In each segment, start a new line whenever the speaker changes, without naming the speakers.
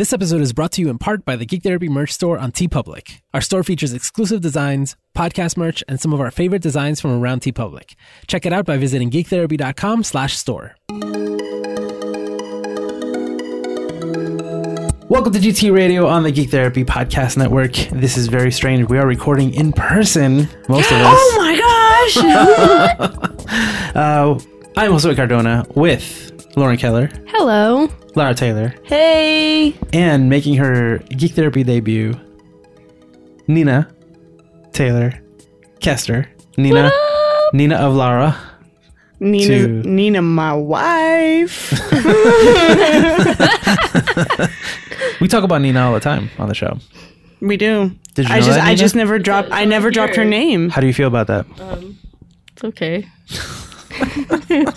This episode is brought to you in part by the Geek Therapy merch store on TeePublic. Our store features exclusive designs, podcast merch, and some of our favorite designs from around TeePublic. Check it out by visiting geektherapy.com slash store. Welcome to GT Radio on the Geek Therapy Podcast Network. This is very strange. We are recording in person, most of us.
Oh my gosh!
Uh, I'm Josue Cardona with Lauren Keller,
Hello.
Lara Taylor,
hey!
and making her Geek Therapy debut, Nina Taylor Kester. Nina, Nina of Lara.
Nina,
To-
Nina, my wife.
We talk about Nina all the time on the show.
we do.
Did you
I
know
just,
that,
I
Nina?
just never dropped. I never dropped her name.
How do you feel about that?
Um, it's okay.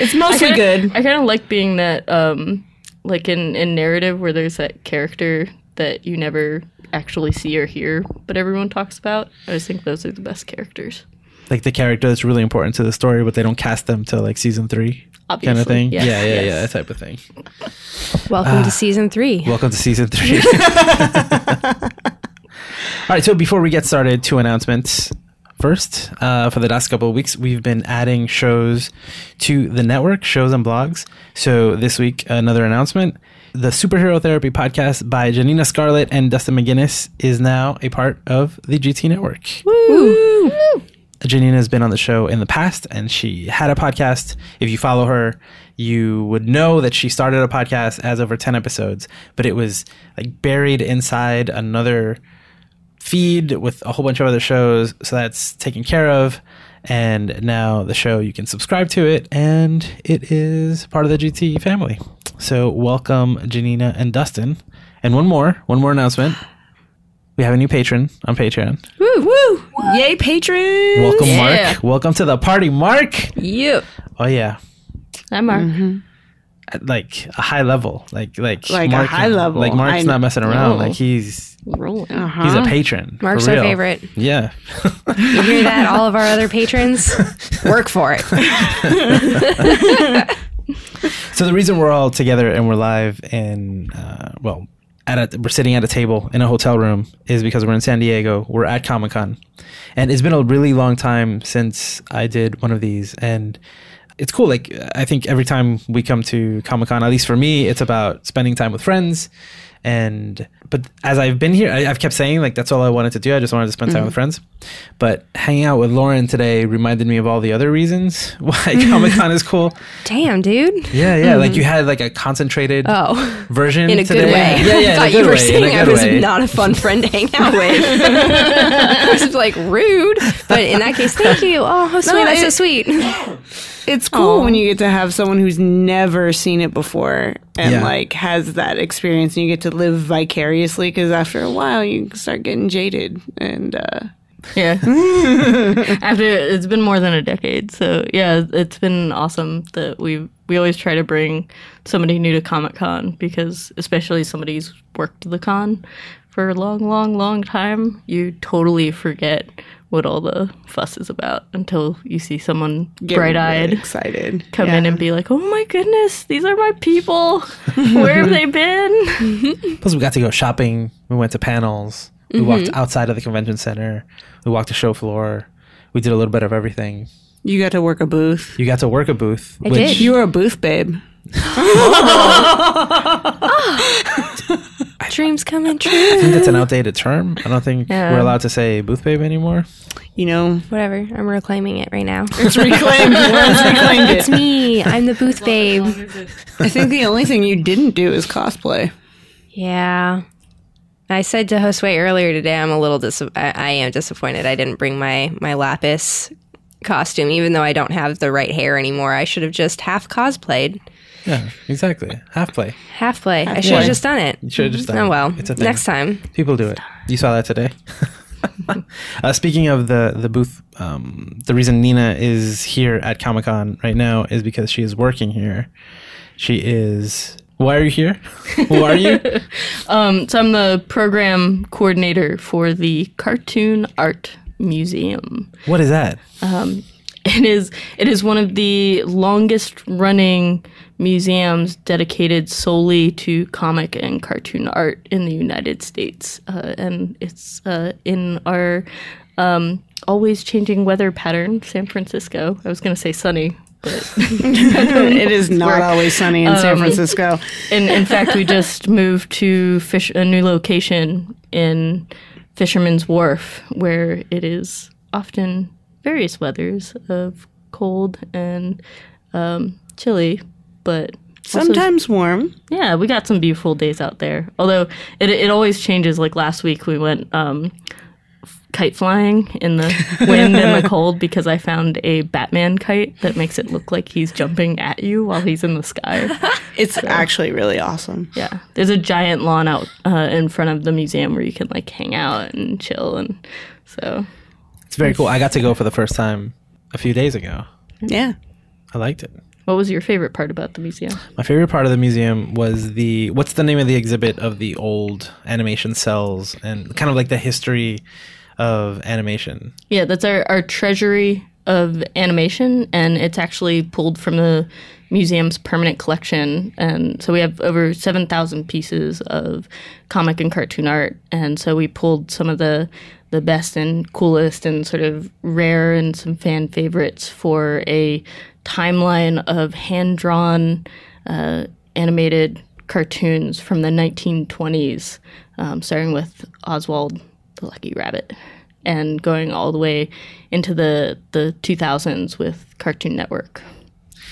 It's mostly
I kinda-
good.
I kind of like being that, um, like in, in narrative where there's that character that you never actually see or hear, but everyone talks about. I just think those are the best characters.
Like the character that's really important to the story, but they don't cast them till like season three, kind of thing.
yeah.
yeah, yeah,
Yes.
yeah, that type of thing.
Welcome to season three.
Welcome to season three. All right, so before we get started, two announcements. First, uh, for the last couple of weeks, we've been adding shows to the network, shows and blogs. So this week, another announcement. The Superhero Therapy podcast by Janina Scarlet and Dustin McGinnis is now a part of the GT network.
Woo.
Janina has been on the show in the past and she had a podcast. If you follow her, you would know that she started a podcast as over 10 episodes, but it was like buried inside another feed with a whole bunch of other shows. So that's taken care of. And now the show, you can subscribe to it and it is part of the GT family. So welcome, Janina and Dustin. And one more, one more announcement. We have a new patron on Patreon.
Woo, woo! Yay, patron!
Welcome,
Yeah.
Mark. Welcome to the party, Mark.
Yep.
Oh yeah,
Hi, Mark. Mm-hmm.
At, like a high level, like like
Like a high level.
Like Mark's
I-
not messing around.
No.
Like he's
Rolling.
Uh-huh.
he's a patron.
Mark's our favorite.
Yeah.
You hear that? All of our other patrons, work for it.
So the reason we're all together and we're live and uh, well, at a, we're sitting at a table in a hotel room is because we're in San Diego. We're at Comic Con, and it's been a really long time since I did one of these, and it's cool. Like I think every time we come to Comic Con, at least for me, it's about spending time with friends. And but as I've been here, I, I've kept saying like that's all I wanted to do. I just wanted to spend time with mm-hmm. friends. But hanging out with Lauren today reminded me of all the other reasons why Comic Con is cool.
Damn, dude.
Yeah, yeah. Like you mm. had like a concentrated
Oh,
version
in a
today.
good way.
Yeah, yeah. a
thought you were
way,
saying I was
way.
not a fun friend to hang out with. I was like rude, but in that case, thank you. Oh, how sweet! That's so sweet.
It's cool
Aw.
when you get to have someone who's never seen it before and
Yeah.
like has that experience and you get to live vicariously because after a while you start getting jaded and uh
Yeah. After it's been more than a decade, so yeah, it's been awesome that we we always try to bring somebody new to Comic Con because especially somebody who's worked the con for a long, long, long time, you totally forget what all the fuss is about until you see someone bright eyed
really excited
come in and be like, "Oh my goodness, these are my people. Where have they been?"
Plus, we got to go shopping. We went to panels. We mm-hmm. walked outside of the convention center. We walked the show floor. We did a little bit of everything.
you got to work a booth
You got to work a booth.
I
which
did.
you were a booth babe
Dreams coming
I think that's an outdated term. I don't think
Yeah.
we're allowed to say booth babe anymore.
you know
Whatever. I'm reclaiming it right now.
it's reclaimed Lauren's reclaimed
It's me. I'm the booth babe.
I think the only thing you didn't do is cosplay
Yeah. I said to Josue earlier today, I'm a little dis- I, I am disappointed. I didn't bring my my lapis costume, even though I don't have the right hair anymore. I should have just half cosplayed,
Yeah, exactly. Half play.
half play. I should
play.
have just done it.
You should have just done
Oh
it.
well.
It's a thing.
Next time.
People do it. You saw that today. uh, speaking of the the booth, um, the reason Nina is here at Comic Con right now is because she is working here. She is. Why are you here? Who are you?
Um, so I'm the program coordinator for the Cartoon Art Museum.
what is that?
It is it is one of the longest running museums dedicated solely to comic and cartoon art in the United States, uh, and it's uh, in our um, always changing weather pattern, San Francisco. I was going to say sunny, but
it is not always sunny in San Francisco.
in in fact, we just moved to fish a new location in Fisherman's Wharf, where it is often various weathers of cold and um, chilly, but also-
Sometimes warm.
yeah, we got some beautiful days out there. Although it it always changes. Like last week, we went um, kite flying in the wind and the cold because I found a Batman kite that makes it look like he's jumping at you while he's in the sky.
It's actually really awesome.
Yeah, there's a giant lawn out uh, in front of the museum where you can like hang out and chill, and so
It's very cool. I got to go for the first time a few days ago.
Yeah.
I liked it.
What was your favorite part about the museum?
My favorite part of the museum was the what's the name of the exhibit of the old animation cells and kind of like the history of animation.
Yeah, that's our, our treasury of animation, and it's actually pulled from the museum's permanent collection. And so we have over 7,000 pieces of comic and cartoon art. And so we pulled some of the, the best and coolest and sort of rare and some fan favorites for a timeline of hand drawn uh, animated cartoons from the 1920s, um, starting with Oswald the Lucky Rabbit and going all the way into the, the 2000s with Cartoon Network.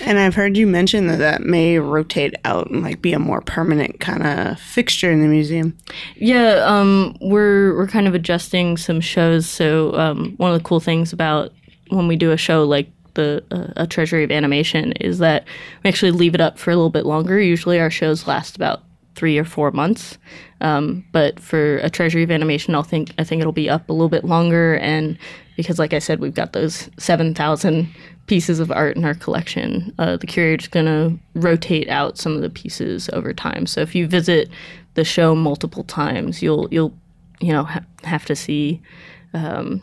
And I've heard you mention that that may rotate out and like be a more permanent kind of fixture in the museum.
Yeah, um, we're we're kind of adjusting some shows. So um, one of the cool things about when we do a show like the uh, a Treasury of Animation is that we actually leave it up for a little bit longer. Usually our shows last about three or four months, um, but for a Treasury of Animation, I'll think I think it'll be up a little bit longer. And because, like I said, we've got those seven thousand pieces of art in our collection, uh, the curator's going to rotate out some of the pieces over time. So if you visit the show multiple times, you'll you'll you know ha- have to see. Um,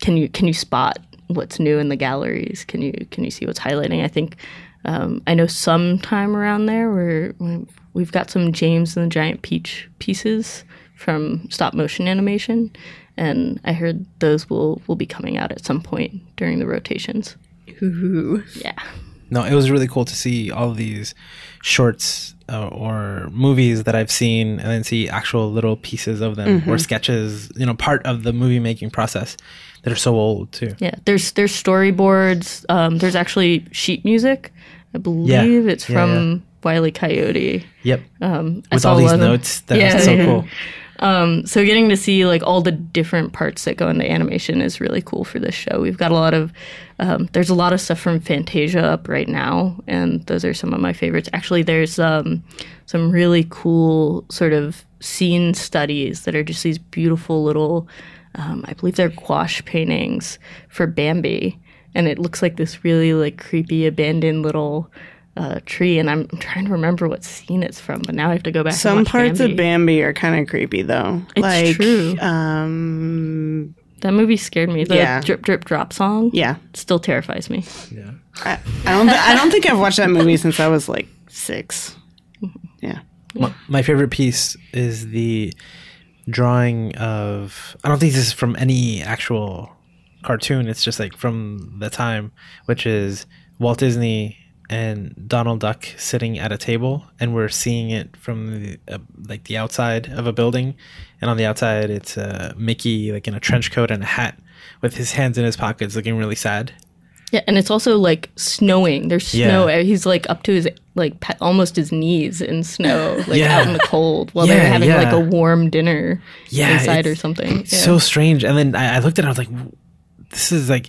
can you can you spot what's new in the galleries? Can you can you see what's highlighting? I think um, I know sometime around there where we've got some James and the Giant Peach pieces from stop motion animation, and I heard those will will be coming out at some point during the rotations.
Ooh.
Yeah.
No, it was really cool to see all of these shorts uh, or movies that I've seen and then see actual little pieces of them or sketches, you know, part of the movie making process that are so old too.
Yeah, there's there's storyboards. Um, there's actually sheet music. I believe it's
Yeah,
from Wiley Coyote.
Yep.
Um,
With all these notes that
Yeah,
so
yeah.
cool.
Um, so getting to see like all the different parts that go into animation is really cool for this show. We've got a lot of um, there's a lot of stuff from Fantasia up right now, and those are some of my favorites. Actually, there's um, some really cool sort of scene studies that are just these beautiful little. Um, I believe they're gouache paintings for Bambi, and it looks like this really like creepy abandoned little. Uh, tree, and I'm trying to remember what scene it's from, but now I have to go back. and
Some
watch
parts
Bambi.
of Bambi are kind of creepy though.
It's
like,
true.
Um,
That movie scared me. The
Yeah.
drip drip drop song
yeah.
still terrifies me.
I, I don't. Th- I don't think I've watched that movie since I was like six. Yeah.
My, my favorite piece is the drawing of. I don't think this is from any actual cartoon. It's just like from the time, which is Walt Disney and Donald Duck sitting at a table, and we're seeing it from the, uh, like the outside of a building, and on the outside it's uh, Mickey like in a trench coat and a hat with his hands in his pockets, looking really sad.
Yeah, and it's also like snowing. There's
Yeah.
snow. Uh, he's like up to his like pe- almost his knees in snow, like
Yeah.
out in the cold, while
Yeah,
they're having like a warm dinner inside or something. Yeah.
so strange. And then I, I looked at it, I was like, this is like,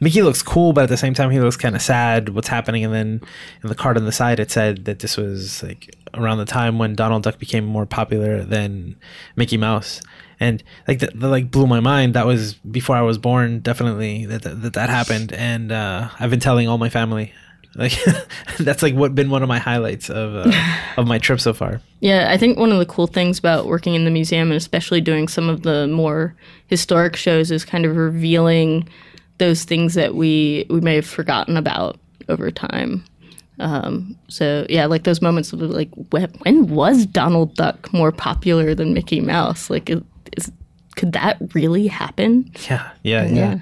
Mickey looks cool, but at the same time, he looks kind of sad. What's happening? And then in the card on the side, it said that this was like around the time when Donald Duck became more popular than Mickey Mouse. And like that, that like blew my mind. That was before I was born, definitely that that, that, happened. And uh, I've been telling all my family. Like that's like what been one of my highlights of uh, of my trip so far.
Yeah, I think one of the cool things about working in the museum and especially doing some of the more historic shows is kind of revealing those things that we we may have forgotten about over time. Um, so yeah, like those moments of like when, when was Donald Duck more popular than Mickey Mouse? Like, is, is could that really happen?
Yeah, yeah, yeah.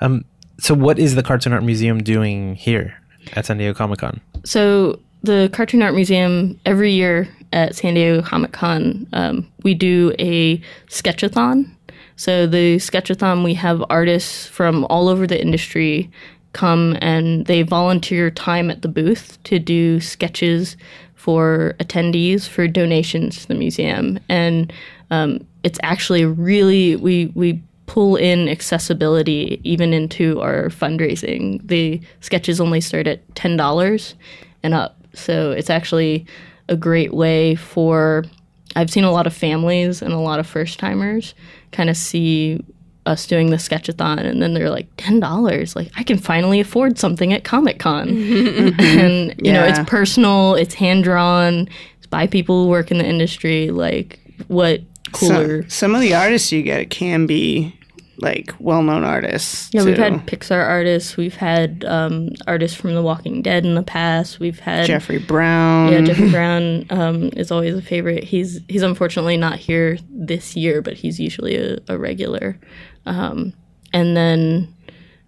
Um, so what is the Cartoon Art Museum doing here at San Diego Comic Con?
So the Cartoon Art Museum every year at San Diego Comic Con, um, we do a sketchathon. So the sketchathon, we have artists from all over the industry come and they volunteer time at the booth to do sketches for attendees for donations to the museum. And um, it's actually really we we pull in accessibility even into our fundraising. The sketches only start at ten dollars and up, so it's actually a great way for. I've seen a lot of families and a lot of first timers kind of see us doing the sketchathon and then they're like ten dollars like i can finally afford something at comic-con and you know it's personal it's hand drawn it's by people who work in the industry like what cooler.
So, some of the artists you get can be like well-known artists.
yeah we've had pixar artists. We've had um, artists from the walking dead in the past. We've had
Jeffrey Brown.
yeah jeffrey brown um, is always a favorite. He's he's unfortunately not here this year but he's usually a, a regular. Um, and then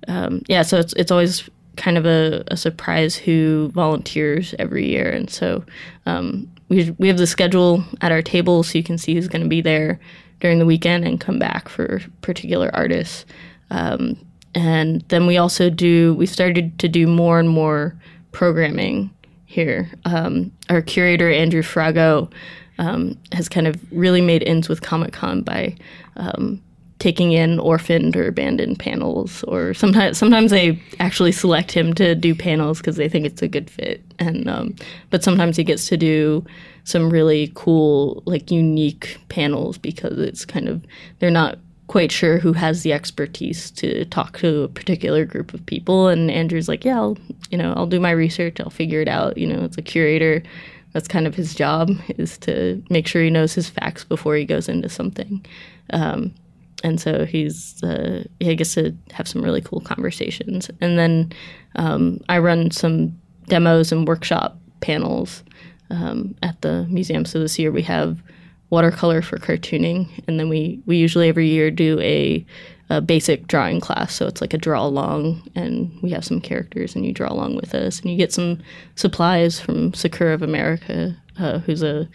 um, yeah so it's, it's always kind of a, a surprise who volunteers every year. And so um, we, we have the schedule at our table so you can see who's going to be there during the weekend and come back for particular artists. Um, and then we also do we started to do more and more programming here. Um, our curator andrew Farago um, has kind of really made ends with comic con by um, taking in orphaned or abandoned panels or sometimes sometimes they actually select him to do panels because they think it's a good fit. And um, but sometimes he gets to do some really cool like unique panels because it's kind of they're not quite sure who has the expertise to talk to a particular group of people. And andrew's like yeah i'll you know i'll do my research. I'll figure it out. You know it's a curator that's kind of his job is to make sure he knows his facts before he goes into something. Um, and so he's uh, he gets to have some really cool conversations. And then um, I run some demos and workshop panels um, at the museum. So this year we have watercolor for cartooning, and then we we usually every year do a, a basic drawing class. So it's like a draw along, and we have some characters, and you draw along with us, and you get some supplies from Sakura of America, uh, who's a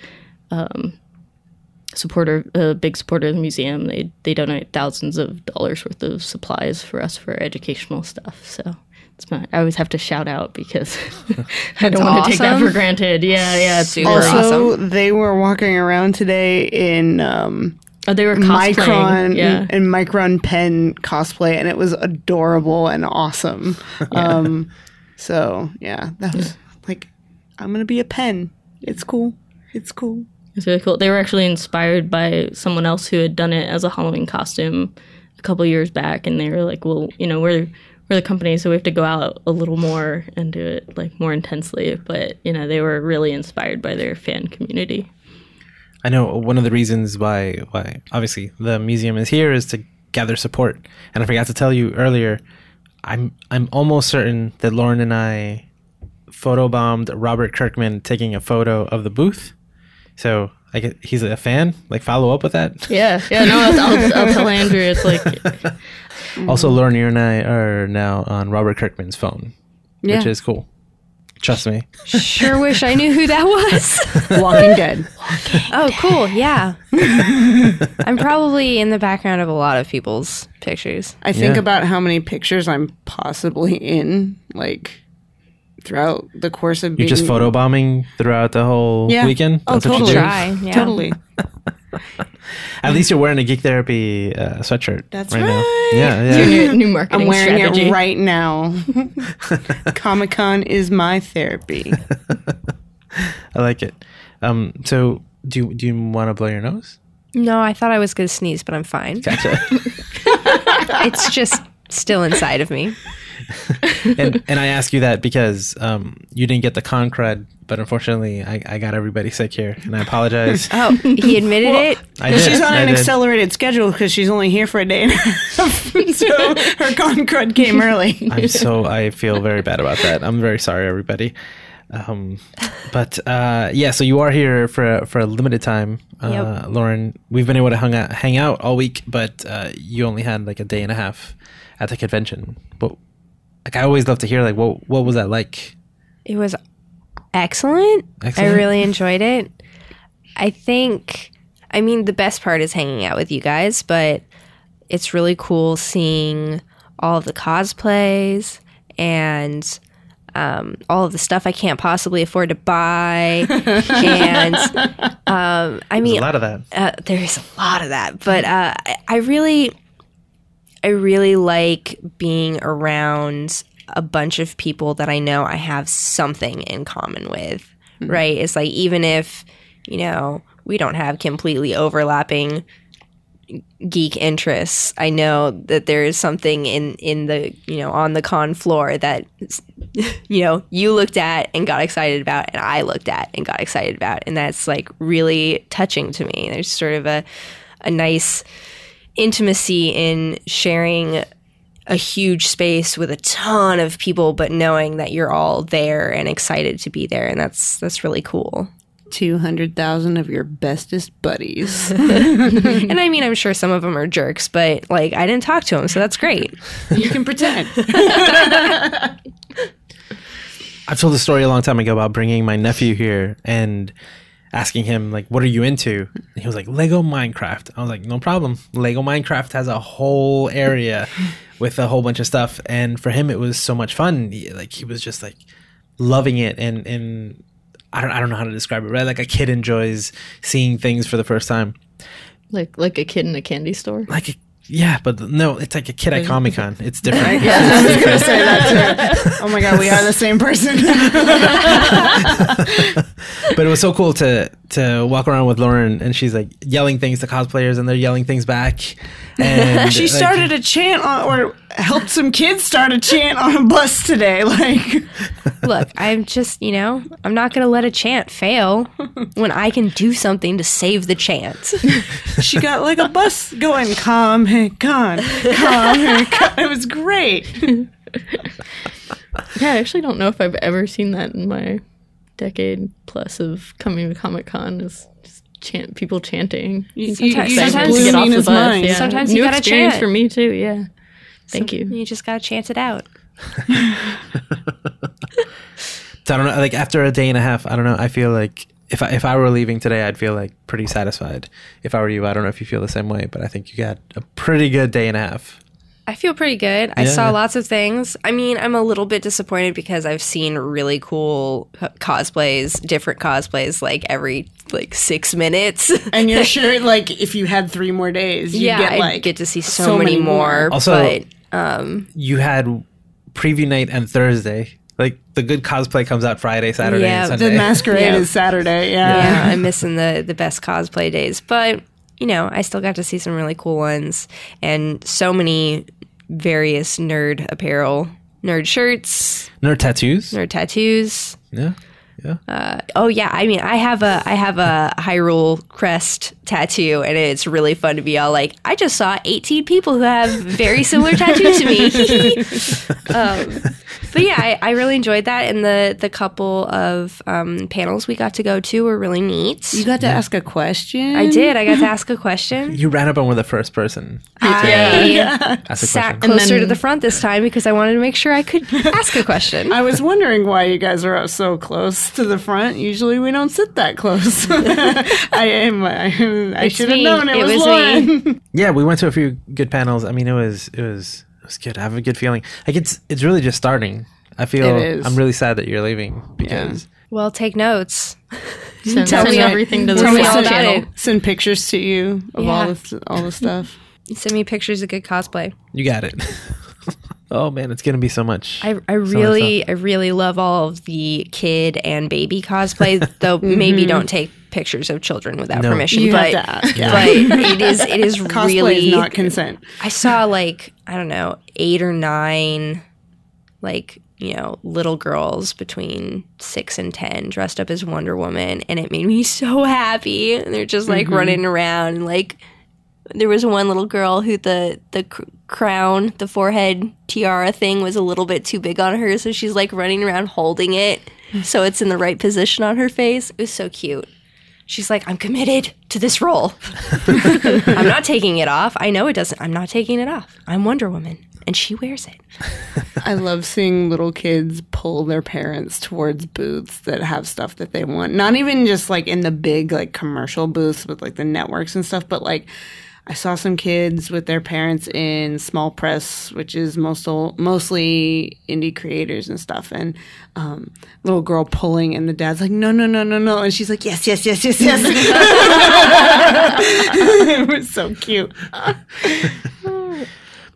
supporter, a big supporter of the museum. They they donate thousands of dollars worth of supplies for us for educational stuff. So it's my I always have to shout out because I don't want to take that for granted. Yeah, yeah. It's
Super
also,
awesome.
they were walking around today in um,
oh, they were cosplaying.
Micron
Yeah.
and Micron pen cosplay, and it was adorable and awesome. Um, so yeah, that was like, I'm gonna be a pen. It's cool. It's cool.
It's really cool. They were actually inspired by someone else who had done it as a Halloween costume a couple years back, and they were like, "Well, you know, we're we're the company, so we have to go out a little more and do it like more intensely." But you know, they were really inspired by their fan community.
I know one of the reasons why why obviously the museum is here is to gather support. And I forgot to tell you earlier, I'm I'm almost certain that Lauren and I photobombed Robert Kirkman taking a photo of the booth. So I get, he's a fan. Like follow up with that.
Yeah, yeah. No, I'll, I'll, I'll tell Andrew. It's like
Also, Lauren, you and I are now on Robert Kirkman's phone, which is cool. Trust me.
Sure wish I knew who that was.
Walking Dead.
oh, cool. Yeah. I'm probably in the background of a lot of people's pictures.
I think
Yeah.
about how many pictures I'm possibly in, like throughout the course of
You're
being
just photobombing throughout the whole
Yeah.
weekend.
Oh,
what you
totally.
do?
Try. Yeah.
Totally.
At least you're wearing a Geek Therapy uh, sweatshirt.
That's
now.
right.
Yeah,
your
yeah.
new, new marketing
I'm wearing
strategy.
it right now. Comic Con is my therapy.
I like it. Um, so do you, do you want to blow your nose?
No, I thought I was going to sneeze, but I'm fine.
Gotcha.
It's just still inside of me.
and and I ask you that because um, you didn't get the con crud, but unfortunately, I, I got everybody sick here, and I apologize.
Oh, he admitted it.
I did.
she's on
I
an
did.
accelerated schedule because she's only here for a day and a half. so her con crud came early.
I'm so I feel very bad about that. I'm very sorry, everybody. Um, but uh, yeah, so you are here for for a limited time, uh,
Yep.
Lauren. We've been able to hang out, hang out all week, but uh, you only had like a day and a half at the convention. But like, I always love to hear like what what was that like?
It was excellent.
Excellent?
I really enjoyed it. I think, I mean, the best part is hanging out with you guys, but it's really cool seeing all of the cosplays and um, all of the stuff I can't possibly afford to buy. and um, I
There's
mean,
a lot of that.
uh, there's a lot of that, but uh, I, I really, I really like being around a bunch of people that I know I have something in common with. Mm-hmm. Right? It's like even if you know we don't have completely overlapping geek interests, I know that there is something in in the you know on the con floor that you know you looked at and got excited about and I looked at and got excited about and that's like really touching to me there's sort of a a nice intimacy in sharing a huge space with a ton of people but knowing that you're all there and excited to be there and that's that's really cool
200,000 of your bestest buddies.
and I mean I'm sure some of them are jerks but like I didn't talk to them so that's great
you can pretend.
I've told a story a long time ago about bringing my nephew here and asking him like, "What are you into?" And he was like, "Lego Minecraft." I was like, "No problem. Lego Minecraft has a whole area with a whole bunch of stuff." And for him, it was so much fun. He- like he was just like loving it, and and I don't I don't know how to describe it. Right, like a kid enjoys seeing things for the first time.
Like like a kid in a candy store.
Like a, yeah, but no, it's like a kid at Comic Con. It's different.
yeah, I was going to say that too. Oh my God, we are the same person.
but it was so cool to to walk around with Lauren and she's like yelling things to cosplayers and they're yelling things back. And
she
like,
started a chant on, or helped some kids start a chant on a bus today. Like,
Look, I'm just, you know, I'm not going to let a chant fail when I can do something to save the chant.
she got like a bus going, calm, hey, con, calm, hey, con. It was great.
Yeah, I actually don't know if I've ever seen that in my decade plus of coming to Comic Con. Is just chant people chanting.
You,
Sometimes-
you just
sometimes you
get off the bus. Yeah.
Sometimes you
new
gotta
experience
chant.
for me too. Yeah, thank you.
You just got to chant it out.
So I don't know. Like after a day and a half, I don't know. I feel like if I, if I were leaving today, I'd feel like pretty satisfied. If I were you, I don't know if you feel the same way, but I think you got a pretty good day and a half.
I feel pretty good. I
Yeah.
saw lots of things. I mean, I'm a little bit disappointed because I've seen really cool cosplays, different cosplays, like every like six minutes.
And you're sure, like, if you had three more days, you
yeah,
get
I
like
get to see so,
so
many,
many more.
more.
Also-
but um,
You had preview night and Thursday. Like the good cosplay comes out Friday, Saturday,
Yeah,
and
the
the masquerade
Yeah.
is Saturday. Yeah.
yeah, I'm missing the the best cosplay days. But you know, I still got to see some really cool ones and so many various nerd apparel, nerd shirts,
Nerd tattoos.
nerd tattoos.
Yeah, yeah.
Oh yeah, I mean, I have a I have a Hyrule crest tattoo, and it's really fun to be all like, I just saw 18 people who have very similar tattoos to me. um, but yeah, I, I really enjoyed that, and the the couple of um, panels we got to go to were really neat.
You got to ask a question.
I did. I got to ask a question.
You ran up and were the first person.
I
Ask a
sat
question.
closer
then-
to the front this time because I wanted to make sure I could ask a question.
I was wondering why you guys are so close to the front. Usually we don't sit that close. I am. I, I should have known it,
It
was,
was
Lauren.
Yeah, we went to a few good panels. I mean, it was it was it was good. I have a good feeling. Like it's it's really just starting. I feel
It is.
I'm really sad that you're leaving because
well, take notes.
Send,
Tell
send
me-
everything to the
tell me all
Slack
about
channel.
it.
Send pictures to you of
Yeah.
all the all the stuff.
Send me pictures of good cosplay.
you got it. Oh man, it's gonna be so much.
I, I really I really love all of the kid and baby cosplay, though mm-hmm. maybe don't take pictures of children without
No.
permission.
You
but
have to ask, yeah.
but it is it is
Cosplay
really
is not consent.
I saw like I don't know eight or nine like you know little girls between six and ten dressed up as Wonder Woman, and it made me so happy. And they're just like mm-hmm. running around and like there was one little girl who the the cr- crown, the forehead tiara thing was a little bit too big on her, so she's like running around holding it. so it's in the right position on her face. It was so cute. She's like, I'm committed to this role. I'm not taking it off. I know it doesn't. I'm not taking it off. I'm Wonder Woman. And she wears it.
I love seeing little kids pull their parents towards booths that have stuff that they want. Not even just like in the big like commercial booths with like the networks and stuff, but like I saw some kids with their parents in small press, which is most mostly indie creators and stuff, and um, little girl pulling, and the dad's like, "No, no, no, no, no," and she's like, "Yes, yes, yes, yes, yes." it was so cute.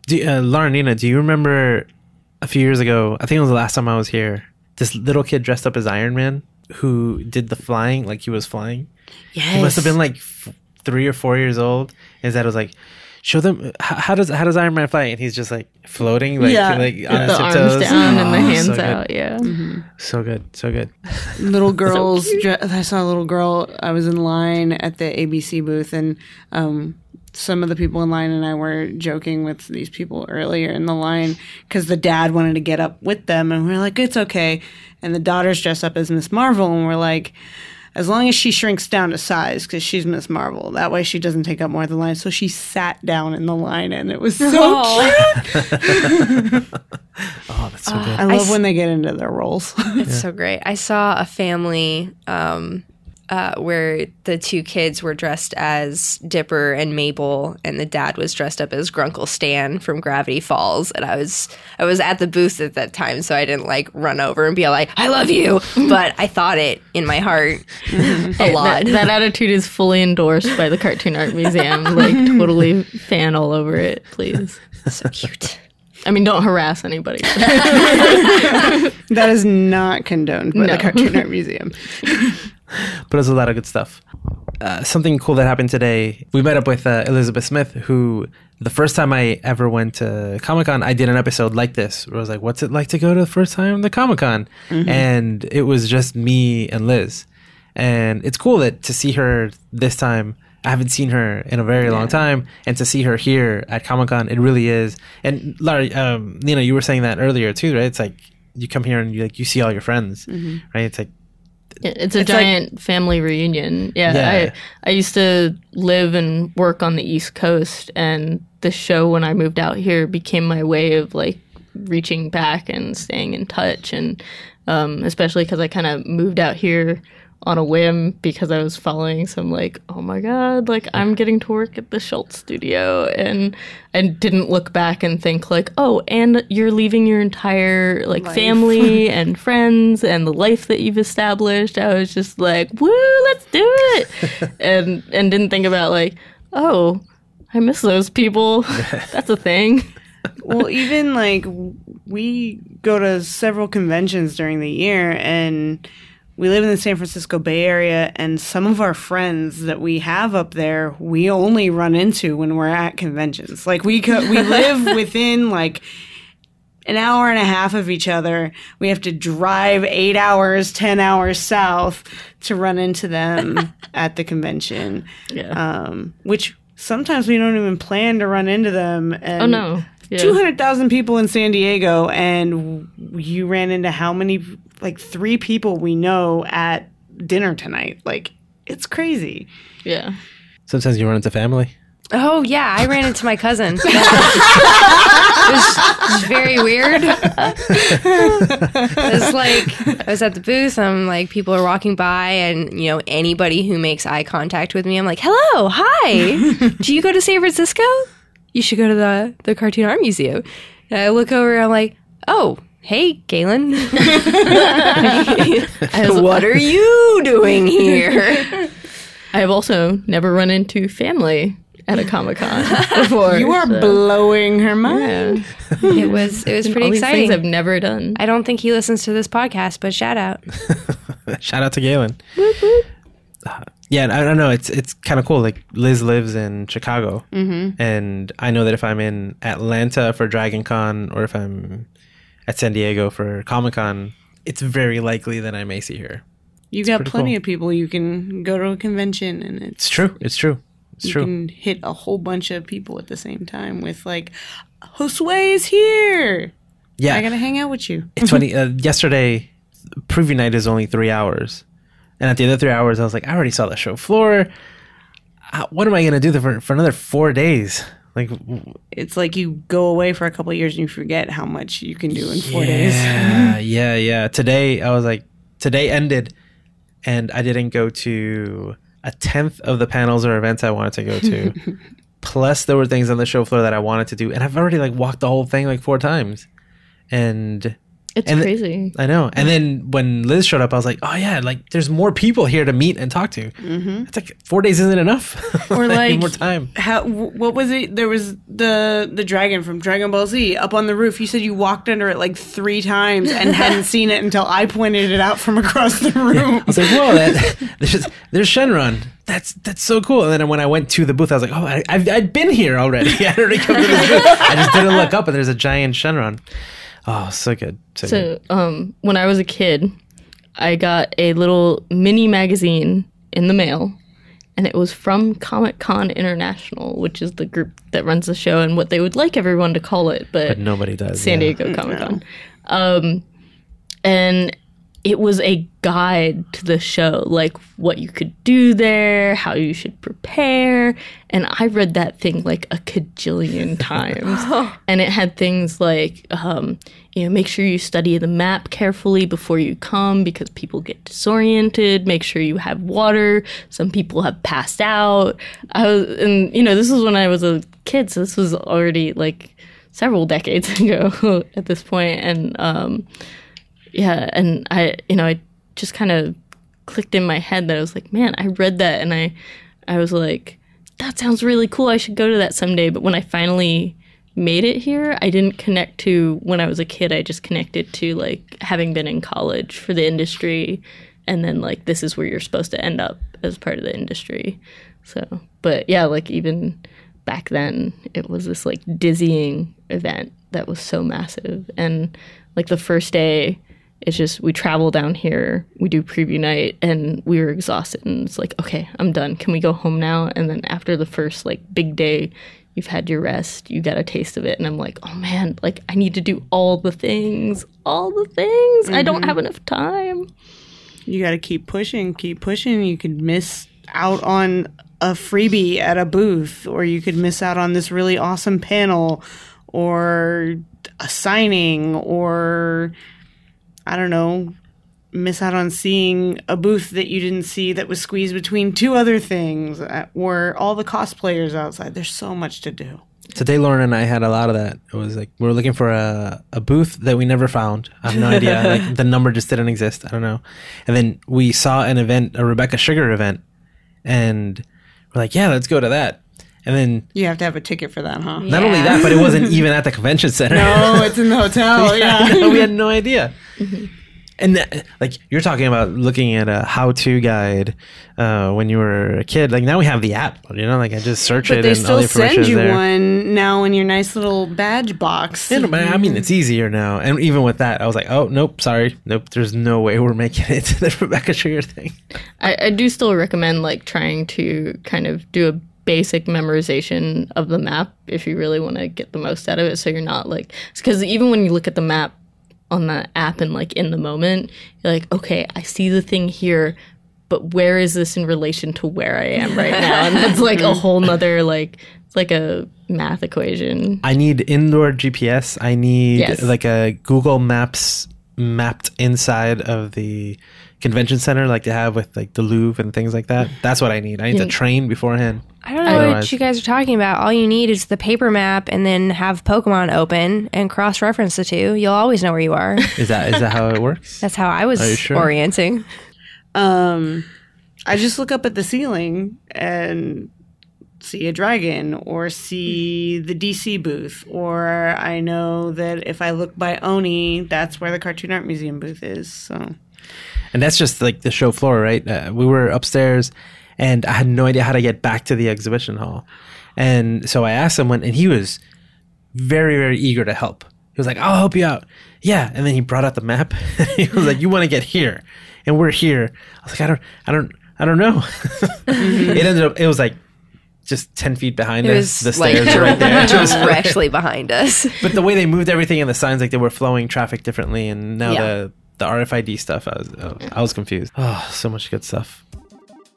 Do, uh, Laura Nina, do you remember a few years ago? I think it was the last time I was here. This little kid dressed up as Iron Man who did the flying, like he was flying.
Yes.
He must have been like f- three or four years old. His dad was like, "Show them how, how does how does Iron Man fly?" And he's just like floating, like
Yeah.
like on
the
his
arms
tiptoes.
down and the
Oh,
hands
so good.
out. Yeah.
So good, so good.
little girls. dre- I saw a little girl. I was in line at the ABC booth, and um, some of the people in line and I were joking with these people earlier in the line because the dad wanted to get up with them, and we are like, "It's okay." And the daughter's dressed up as Miss Marvel, and we're like. As long as she shrinks down to size, because she's Miss Marvel, that way she doesn't take up more of the line. So she sat down in the line, and it was so cute.
Oh, that's so good.
I love
s-
when they get into their roles.
It's so great. I saw a family um, uh, where the two kids were dressed as Dipper and Mabel, and the dad was dressed up as Grunkle Stan from Gravity Falls. And I was I was at the booth at that time, so I didn't like run over and be like, "I love you," but I thought it in my heart a lot.
That, that attitude is fully endorsed by the Cartoon Art Museum. Like, totally fan all over it, please.
so cute.
I mean, don't harass anybody.
that is not condoned by
No.
the Cartoon Art Museum.
but it's a lot of good stuff. Uh, something cool that happened today. We met up with uh, Elizabeth Smith, who the first time I ever went to Comic Con, I did an episode like this, where I was like, "What's it like to go to the first time to Comic Con?" And it was just me and Liz, and it's cool that to see her this time. I haven't seen her in a very long time, and to see her here at Comic Con, it really is. And Larry, um, Nina, you were saying that earlier too, right? It's like you come here and you like you see all your friends, right? It's like
Yeah, It's a
It's like-
giant family reunion. Yeah,
Yeah.
I I used to live and work on the East Coast, and the show when I moved out here became my way of like reaching back and staying in touch, and um, especially because I kind of moved out here on a whim because I was following some like, oh my god, like I'm getting to work at the Schulz studio, and I didn't look back and think like, oh, and you're leaving your entire like
Life.
family and friends and the life that you've established. I was just like, woo, let's do it, and and didn't think about like, oh, I miss those people. That's a thing.
well, even like we go to several conventions during the year, and we live in the San Francisco Bay Area, and some of our friends that we have up there, we only run into when we're at conventions. Like we co- we live within like an hour and a half of each other. We have to drive eight hours, ten hours south to run into them at the convention.
Yeah.
Um, which sometimes we don't even plan to run into them. And
oh no. Yeah.
two hundred thousand people in San Diego, and you ran into how many? Like three people we know at dinner tonight. Like it's crazy.
Yeah.
sometimes you run into family.
Oh yeah, I ran into my cousin. it, was, it was very weird. It's like I was at the booth. I'm like, people are walking by, and you know, anybody who makes eye contact with me, I'm like, "Hello, hi. Do you go to San Francisco? You should go to the the Cartoon Art Museum." And I look over, and I'm like, "Oh." Hey, Galen. what are you doing here?
I have also never run into family at a Comic Con before.
You are
so-
blowing her mind.
It was it was pretty
all these
exciting.
things I've never done.
I don't think he listens to this podcast, but shout out.
Shout out to Galen. Uh, yeah, I don't know. It's it's kind of cool. Like Liz lives in Chicago, and I know that if I'm in Atlanta for Dragon Con or if I'm at San Diego for Comic Con, it's very likely that I may see her.
You got plenty
cool.
of people you can go to a convention, and it's true,
It's true. It's true. It's
you
true.
can hit a whole bunch of people at the same time with like, Josue is here.
yeah,
I gotta hang out with you.
it's funny. Uh, yesterday, preview night is only three hours, and at the other three hours, I was like, I already saw the show floor. Uh, What am I gonna do for for another four days? Like,
It's like you go away for a couple of years and you forget how much you can do in four days.
Yeah, yeah, yeah. Today I was like, today ended, and I didn't go to a tenth of the panels or events I wanted to go to. Plus, there were things on the show floor that I wanted to do, and I've already like walked the whole thing like four times, and
It's
And-
crazy.
I know. And then when Liz showed up, I was like, oh yeah, like there's more people here to meet and talk to. Mm-hmm. It's like four days isn't enough.
Or like
more time.
How? What was it? There was the the dragon from Dragon Ball Z up on the roof. You said you walked under it like three times and hadn't seen it until I pointed it out from across the room.
I was like, whoa, that, there's there's Shenron. That's that's so cool. And then when I went to the booth, I was like, oh, I, I've I'd been here already. I already come to this booth. I just didn't look up, and there's a giant Shenron. Oh, so good. So, good.
Um, when I was a kid, I got a little mini magazine in the mail, and it was from Comic Con International, which is the group that runs the show and what they would like everyone to call it, but,
But nobody does.
San
yeah.
Diego Comic Con. Um, and it was a guide to the show, like what you could do there, how you should prepare. And I read that thing like a cajillion times. and it had things like, um, you know, make sure you study the map carefully before you come because people get disoriented. Make sure you have water. Some people have passed out. I was, and you know, this was when I was a kid, so this was already like several decades ago at this point and um yeah and i you know i just kind of clicked in my head that i was like man i read that and i i was like that sounds really cool i should go to that someday. But when i finally made it here i didn't connect to when i was a kid i just connected to like having been in college for the industry and then like this is where you're supposed to end up as part of the industry. So but yeah like even back then it was this like dizzying event that was so massive. And like the first day it's just we travel down here we do preview night and we were exhausted. And it's like okay i'm done. Can we go home now? And then after the first like big day you've had your rest you got a taste of it. And i'm like oh man like i need to do all the things all the things. I don't mm-hmm. have enough time.
You got to keep pushing, keep pushing. You could miss out on a freebie at a booth, or you could miss out on this really awesome panel, or a signing, or I don't know, miss out on seeing a booth that you didn't see that was squeezed between two other things, uh, or all the cosplayers outside. There's so much to do.
Today, Lauren and I had a lot of that. It was like we were looking for a, a booth that we never found. I have no idea. like the number just didn't exist. I don't know. And then we saw an event, a Rebecca Sugar event, and we're like, yeah, let's go to that. And then
You have to have a ticket for that, huh?
not only that, but it wasn't even at the convention center.
No, it's in the hotel. Yeah.
we had no idea. Mm-hmm. And that, like you're talking about looking at a how-to guide uh, when you were a kid. Like now we have the app. You know, like I just search
But
it
they
and all
still
the information
send you
there.
one now in your nice little badge box.
Yeah, no, but I mean, mm-hmm. it's easier now. And even with that, I was like, oh, nope, sorry. Nope, there's no way we're making it to the Rebecca Sugar thing.
I, I do still recommend like trying to kind of do a basic memorization of the map if you really want to get the most out of it. So you're not like because even when you look at the map on the app and like in the moment, you're like, okay, I see the thing here, but where is this in relation to where I am right now? And that's like a whole nother like it's like a math equation.
I need indoor GPS. I need
Yes.
like a Google Maps mapped inside of the convention center, like they have with like the Louvre and things like that. That's what I need. I need to train beforehand.
I don't know
Otherwise-
what you guys are talking about. All you need is the paper map and then have Pokemon open and cross reference the two. You'll always know where you are.
Is that is that how it works?
That's how I was
sure?
orienting.
Um, I just look up at the ceiling and see a dragon or see the DC booth, or I know that if I look by Oni, that's where the Cartoon Art Museum booth is. So
And that's just like the show floor, right? Uh, we were upstairs, and I had no idea how to get back to the exhibition hall. And so I asked someone, and he was very, very eager to help. He was like, "I'll help you out." Yeah, and then he brought out the map. he was like, "You want to get here, and we're here." I was like, "I don't, I don't, I don't know." it ended up, it was like just ten feet behind
It
us. The stairs are right there. It was-
directly behind us.
but the way they moved everything and the signs, like they were flowing traffic differently, and now
Yeah.
the the RFID stuff. I was oh, I was confused. Oh, so much good stuff.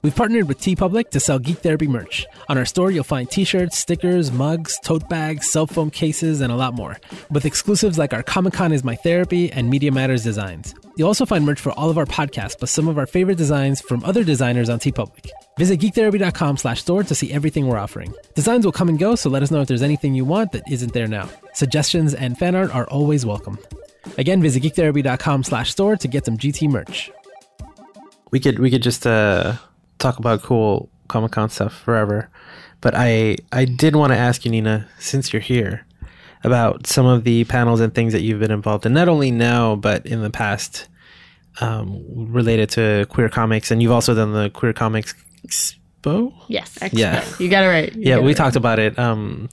We've partnered with TeePublic to sell Geek Therapy merch. On our store, you'll find t-shirts, stickers, mugs, tote bags, cell phone cases, and a lot more. With exclusives like our Comic Con is My Therapy and Media Matters designs. You'll also find merch for all of our podcasts, plus some of our favorite designs from other designers on TeePublic. Visit geektherapy.com slash store to see everything we're offering. Designs will come and go, so let us know if there's anything you want that isn't there now. Suggestions and fan art are always welcome. Again, visit geektherapy.com slash store to get some GT merch.
We could we could just uh, talk about cool Comic Con stuff forever, but I I did want to ask you, Nina, since you're here, about some of the panels and things that you've been involved in, not only now but in the past, um, related to queer comics, and you've also done the Queer Comics Expo.
Yes.
Yeah.
You got it right. You
Yeah, we
right.
talked about it um,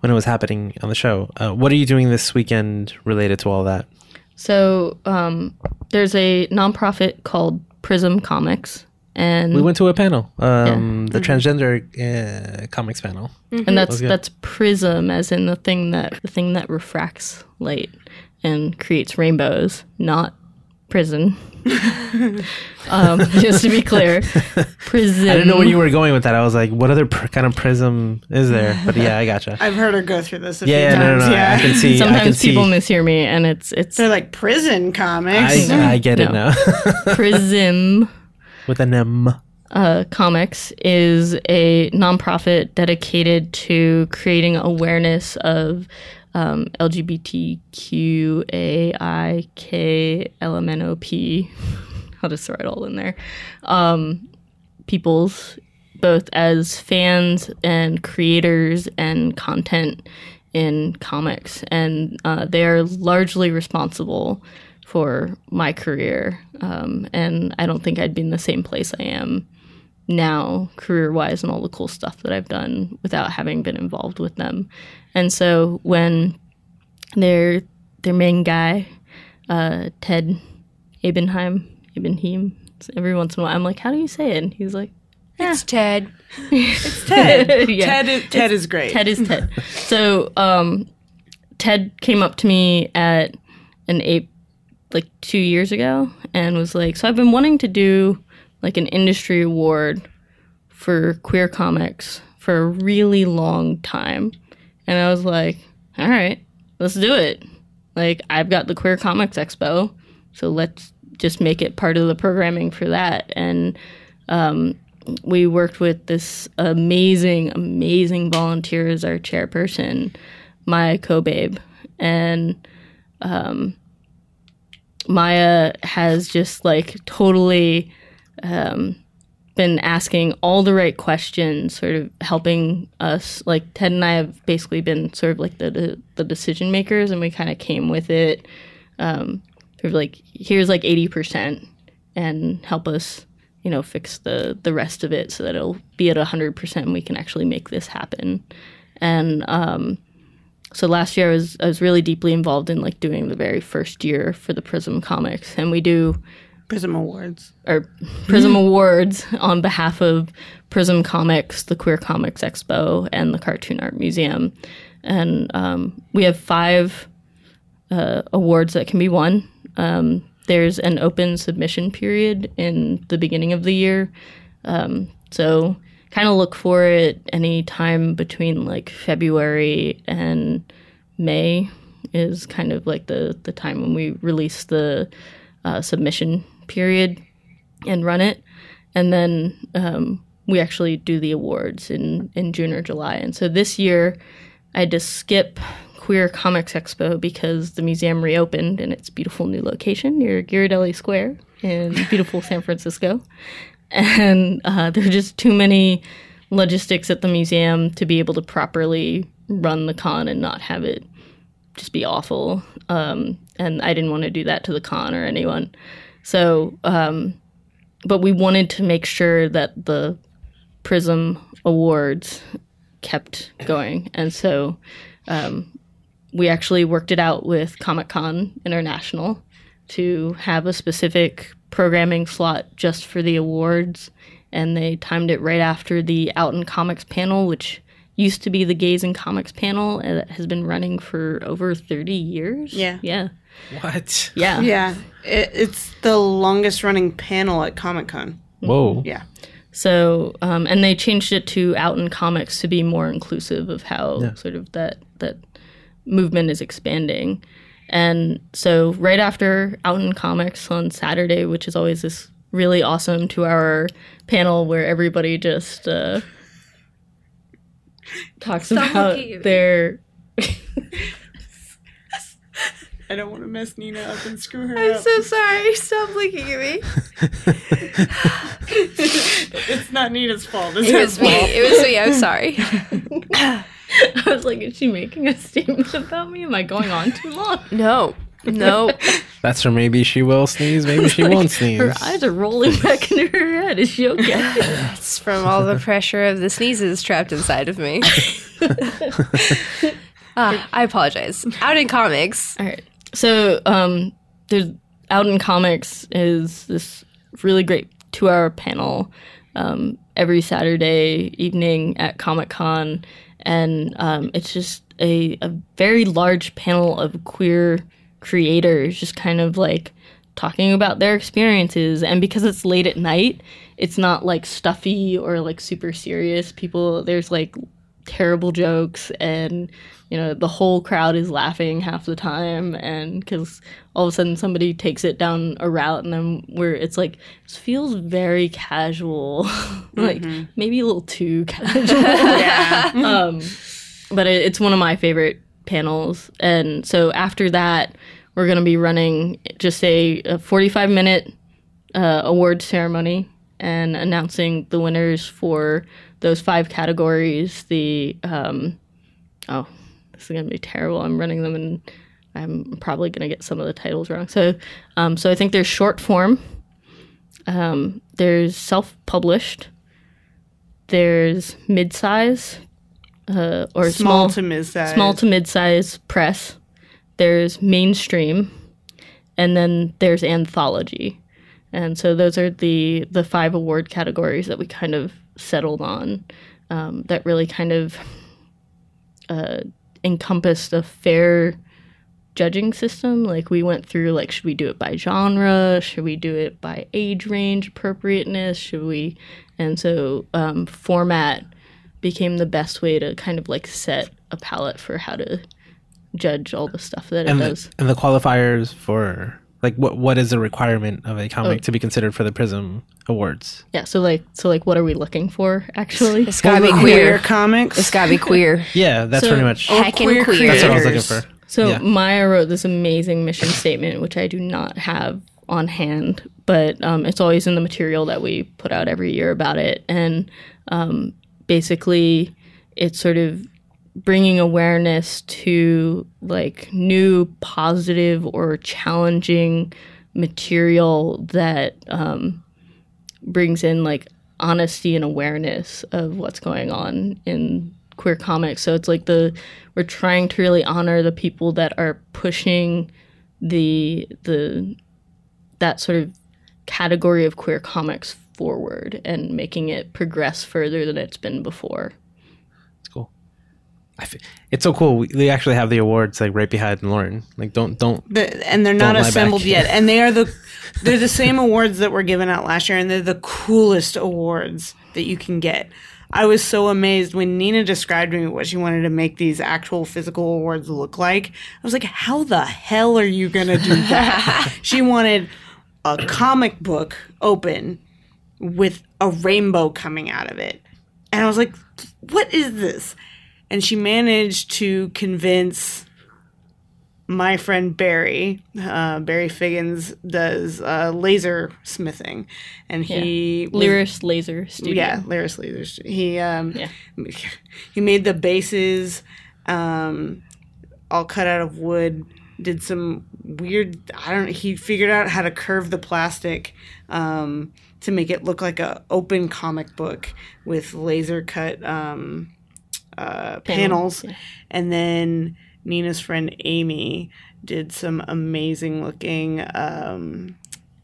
when it was happening on the show. Uh, what are you doing this weekend related to all that?
So um, there's a nonprofit called Prism Comics, and
We went to a panel, um, the transgender uh, comics panel.
and that's
That's
that's prism, as in the thing that the thing that refracts light and creates rainbows, not prison. um, just to be clear, prison.
I didn't know where you were going with that. I was like, what other pr- kind of prism is there? But yeah, I gotcha.
I've heard her go through this a
Yeah,
few
yeah, no, no,
times.
no.
yeah.
I can see. I can
Sometimes
see.
people mishear me, and it's it's
They're like prison comics.
I, I get it now.
prism.
with an M.
uh, Comics is a nonprofit dedicated to creating awareness of um, LGBTQAIKLMNOP. I'll just throw it all in there. Um, peoples, both as fans and creators and content in comics, and uh, they are largely responsible for my career. Um, and I don't think I'd be in the same place I am now, career wise, and all the cool stuff that I've done without having been involved with them. And so when their their main guy, uh, Ted Abenheim, Abenheim, every once in a while, I'm like, how do you say it? And he's like,
It's Ted.
It's Ted.
Yeah.
Ted, is, Ted is great.
Ted is Ted. so um, Ted came up to me at an eight, like two years ago, and was like, "So I've been wanting to do like an industry award for queer comics for a really long time," and I was like, "All right, let's do it." Like I've got the Queer Comics Expo, so let's just make it part of the programming for that and we worked with this amazing, amazing volunteer as our chairperson, Maia Kobabe. And um, Maia has just like totally um, been asking all the right questions, sort of helping us. Like Ted and I have basically been sort of like the the, decision makers, and we kind of came with it. Um, sort of like here's like eighty percent, and help us you know, fix the the rest of it so that it'll be at hundred percent and we can actually make this happen. And um, so last year I was I was really deeply involved in like doing the very first year for the Prism Comics, and we do
Prism Awards.
or Prism Awards on behalf of Prism Comics, the Queer Comics Expo, and the Cartoon Art Museum. And um, we have five uh, awards that can be won. Um, there's an open submission period in the beginning of the year. Um, so kind of look for it any time between like February and May is kind of like the, the time when we release the uh, submission period and run it. And then um, we actually do the awards in, in June or July. And so this year I had to skip Queer Comics Expo because the museum reopened in its beautiful new location near Ghirardelli Square in beautiful San Francisco. And uh, there are just too many logistics at the museum to be able to properly run the con and not have it just be awful. Um, and I didn't want to do that to the con or anyone. So, um, but we wanted to make sure that the Prism Awards kept going. And so um, we actually worked it out with Comic Con International to have a specific programming slot just for the awards. And they timed it right after the Out in Comics panel, which used to be the Gays in Comics panel and it has been running for over 30 years.
Yeah.
Yeah.
What?
Yeah.
Yeah, it, it's the longest running panel at Comic Con.
Whoa.
Yeah,
So, um, and they changed it to out in comics to be more inclusive of how sort of that that movement is expanding. And so, right after out in comics on Saturday, which is always this really awesome two-hour panel where everybody just uh, talks about
looking at me.
their
I don't want to mess Nina up and screw her
I'm
up.
so sorry. Stop looking at me.
it's not Nina's fault. It's
It
her
was me.
fault.
It was me. I'm sorry.
I was like, is she making a statement about me? Am I going on too long?
No. No.
That's her. Maybe she will sneeze. Maybe she won't sneeze.
Her eyes are rolling back into her head. Is she okay?
It's from all the pressure of the sneezes trapped inside of me. Ah, I apologize. Out in comics.
All right. So, um, there's out in comics is this really great two-hour panel um, every Saturday evening at Comic Con, and um, it's just a, a very large panel of queer creators, just kind of like talking about their experiences. And because it's late at night, it's not like stuffy or like super serious. People, there's like terrible jokes and you know the whole crowd is laughing half the time and because all of a sudden somebody takes it down a route and then where it's like it feels very casual. Like maybe a little too casual.
Yeah.
um, but it, it's one of my favorite panels. And so after that we're going to be running just a, a 45 minute uh, award ceremony and announcing the winners for those five categories the um, oh this is going to be terrible. I'm running them and i'm probably going to get some of the titles wrong. So um, so i think there's short form um, there's self-published there's mid-size uh, or
Small
small,
to mid-size.
small to mid-size press there's mainstream and then there's anthology. And so those are the the five award categories that we kind of settled on um, that really kind of uh, encompassed a fair judging system. Like we went through like should we do it by genre? Should we do it by age range appropriateness? Should we? And so um, format became the best way to kind of like set a palette for how to judge all the stuff that it
and
does.
the, and the qualifiers for like what what is the requirement of a comic
Oh.
to be considered for the Prism Awards?
yeah so like so like what are we looking for actually
It's gotta be
queer
queer.
comics.
It's gotta be queer.
Yeah, that's
So-
pretty much.
Or queer
queer.
That's what I was looking
creators.
for.
So
Yeah.
Maia wrote this amazing mission statement, which I do not have on hand, but um, it's always in the material that we put out every year about it. And um, basically, it's sort of bringing awareness to like new, positive, or challenging material that um, brings in like honesty and awareness of what's going on in queer comics. So it's like the we're trying to really honor the people that are pushing the the that sort of category of queer comics forward and making it progress further than it's been before.
It's. I f- it's so cool. We, they actually have the awards like right behind Lauren. Like don't don't
The, and they're not
Don't lie
assembled
back.
yet. And they are the they're the same awards that were given out last year, and they're the coolest awards that you can get. I was so amazed when Nina described to me what she wanted to make these actual physical awards look like. I was like, "How the hell are you gonna do that?" she wanted a comic book open with a rainbow coming out of it, and I was like, "What is this?" And she managed to convince my friend Barry, uh, Barry Figgins, does uh, laser smithing, and he was-
Lyris Laser Studio.
yeah, Lyris Lasers. He um,
Yeah.
he made the bases, um, all cut out of wood. Did some weird. I don't. He figured out how to curve the plastic um, to make it look like a open comic book with laser cut um, uh, panels,
yeah.
and then Nina's friend Amy did some amazing looking um,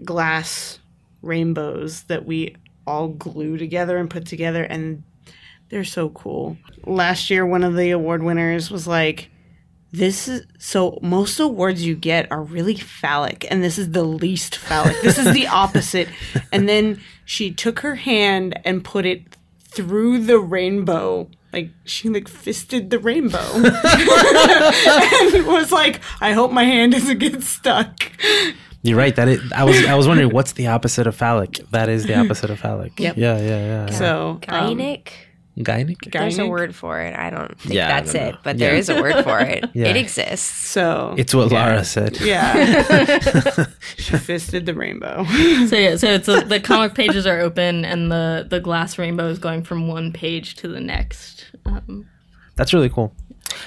glass rainbows that we all glue together and put together and they're so cool. Last year one of the award winners was like this is so most awards you get are really phallic and this is the least phallic this is the opposite and then she took her hand and put it through the rainbow like she like fisted the rainbow and was like i hope my hand doesn't get stuck
You're right. That. I was. I was wondering what's the opposite of phallic. That is the opposite of phallic.
Yep.
Yeah. Yeah. Yeah.
so um,
Gynic?
Gynic.
There's a word for it. I don't think
Yeah,
that's
don't
it, but
Yeah.
there is a word for it.
Yeah.
It exists.
so
It's what Lara said.
yeah she fisted the rainbow
So yeah, so it's a, the comic pages are open, and the the glass rainbow is going from one page to the next. Um,
That's really cool.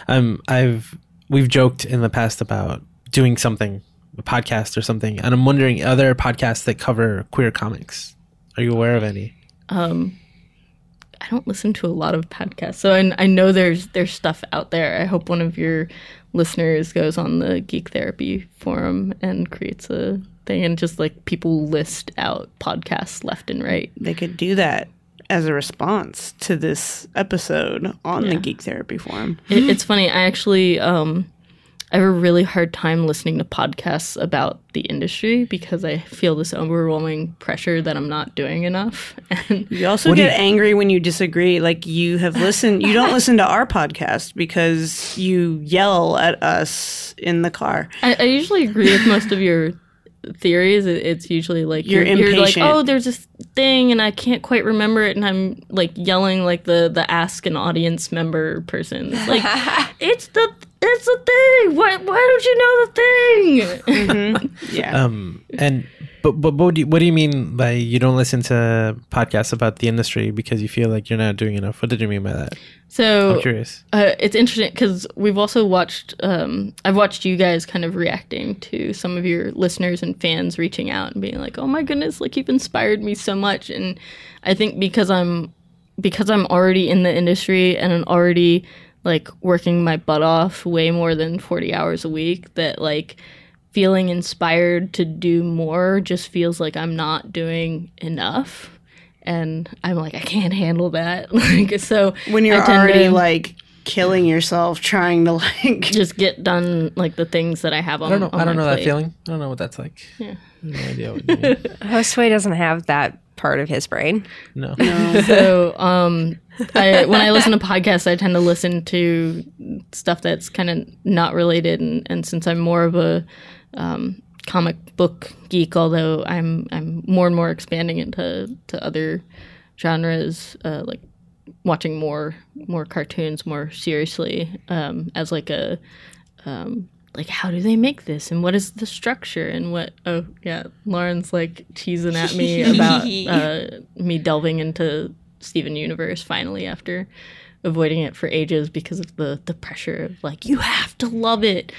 Um, I've we've joked in the past about doing something, a podcast or something, and I'm wondering other podcasts that cover queer comics. Are you aware of any?
um, I don't listen to a lot of podcasts, so I, I know there's there's stuff out there. I hope one of your listeners goes on the Geek Therapy forum and creates a thing, and just like people list out podcasts left and right.
they could do that as a response to this episode on the Geek Therapy Forum.
It, it's funny. I actually um, I have a really hard time listening to podcasts about the industry because I feel this overwhelming pressure that I'm not doing enough. And
You also get
you-
angry when you disagree. Like you have listened, you don't listen to our podcast because you yell at us in the car.
I, I usually agree with most of your theories. It, it's usually like
You're
like,
impatient.
oh, there's this thing, and I can't quite remember it, and I'm like yelling like the the ask an audience member person. Like it's the it's the thing. Why why don't you know the thing?
Yeah.
Um, and but but what do you, what do you mean by you don't listen to podcasts about the industry because you feel like you're not doing enough? What did you mean by that?
so
I'm curious.
Uh, it's interesting because we've also watched. Um, I've watched you guys kind of reacting to some of your listeners and fans reaching out and being like, "Oh my goodness, like you've inspired me so much." And I think because I'm because I'm already in the industry and I'm already like working my butt off way more than 40 hours a week that like feeling inspired to do more just feels like I'm not doing enough and I'm like I can't handle that like so
when you're
I tend
already
to-
like killing yourself trying to like
just get done like the things that I have on.
I don't know.
on
I don't
my
know that feeling. I don't know what that's like.
Yeah.
No idea what you mean.
Josue doesn't have that part of his brain.
No.
So, um, I, when I listen to podcasts, I tend to listen to stuff that's kind of not related, and, and since I'm more of a um, comic book geek, although I'm I'm more and more expanding into to other genres, uh, like watching more more cartoons more seriously um, as like a um, like how do they make this and what is the structure and what oh yeah lauren's like teasing at me about uh, me delving into steven universe finally after avoiding it for ages because of the the pressure of like you have to love it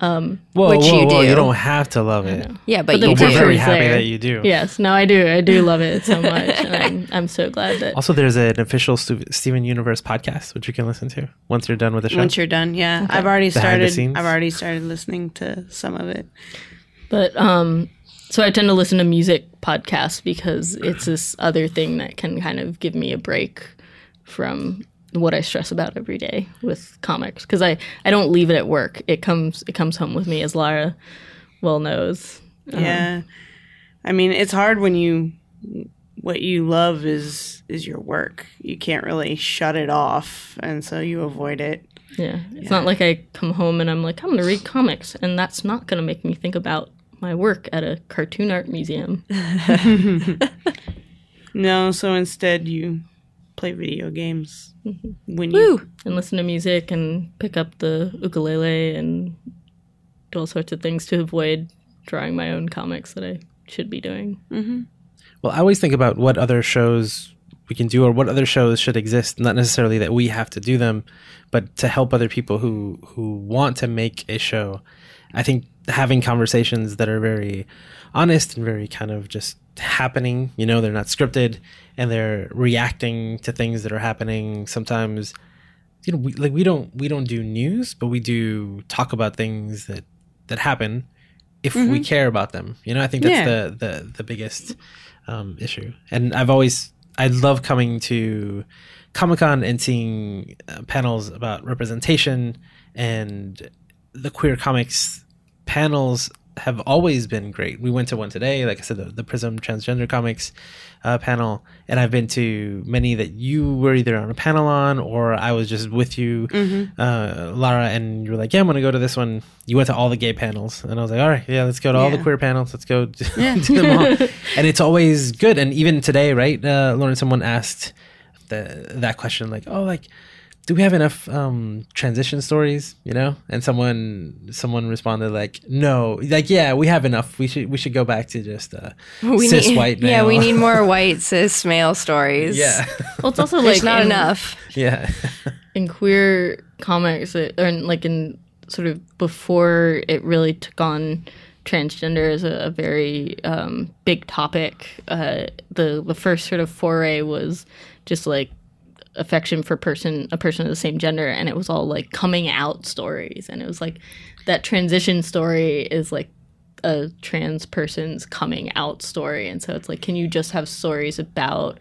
Whoa,
Which
whoa,
you
whoa!
do.
You don't have to love it.
Yeah, but,
But the
you
But we're very happy
there.
that you do.
yes no i do i do love it so much and I'm, I'm so glad that
Also, there's an official Stu- Steven Universe podcast which you can listen to once you're done with the show.
once you're done. Yeah, I've already
Behind
started. I've already started listening to some of it.
But um so I tend to listen to music podcasts because it's this other thing that can kind of give me a break from what I stress about every day with comics because I I don't leave it at work. It comes it comes home with me as Lara well knows.
Um, yeah, I mean, it's hard when you what you love is is your work. You can't really shut it off, and so you avoid it.
Yeah. It's not like I come home and I'm like I'm going to read comics and that's not going to make me think about my work at a cartoon art museum.
No, so instead you play video games mm-hmm. when you
Woo!
and listen to music and pick up the ukulele and do all sorts of things to avoid drawing my own comics that I should be doing. Mm-hmm.
Well, I always think about what other shows we can do or what other shows should exist. Not necessarily that we have to do them, but to help other people who who want to make a show. I think having conversations that are very honest and very kind of just happening. You know, they're not scripted and they're reacting to things that are happening. Sometimes, you know, we, like we don't we don't do news, but we do talk about things that that happen if we care about them. You know, I think that's
Yeah.
the the the biggest um, issue. And I've always I love coming to Comic Con and seeing uh, panels about representation and the queer comics panels have always been great. We went to one today, like I said, the, the Prism Transgender Comics uh, panel, and I've been to many that you were either on a panel on or I was just with you, uh, Lara, and you were like, "Yeah, I'm going to go to this one." You went to all the gay panels, and I was like, "All right, yeah, let's go to all the queer panels. Let's go to them all." and it's always good. And even today, right, uh, Lauren, someone asked the, that question, like, "Oh, like." Do we have enough um transition stories you know and someone someone responded like no like yeah we have enough we should we should go back to just uh
We
cis
need,
white
yeah, we need more white cis male stories.
yeah
Well, it's also
There's
like
not
in-
enough.
yeah
in queer comics, it, or in, like in sort of before it really took on transgender as a, a very um, big topic. Uh, the the first sort of foray was just like affection for person a person of the same gender, and it was all like coming out stories, and it was like that transition story is like a trans person's coming out story, and so it's like, can you just have stories about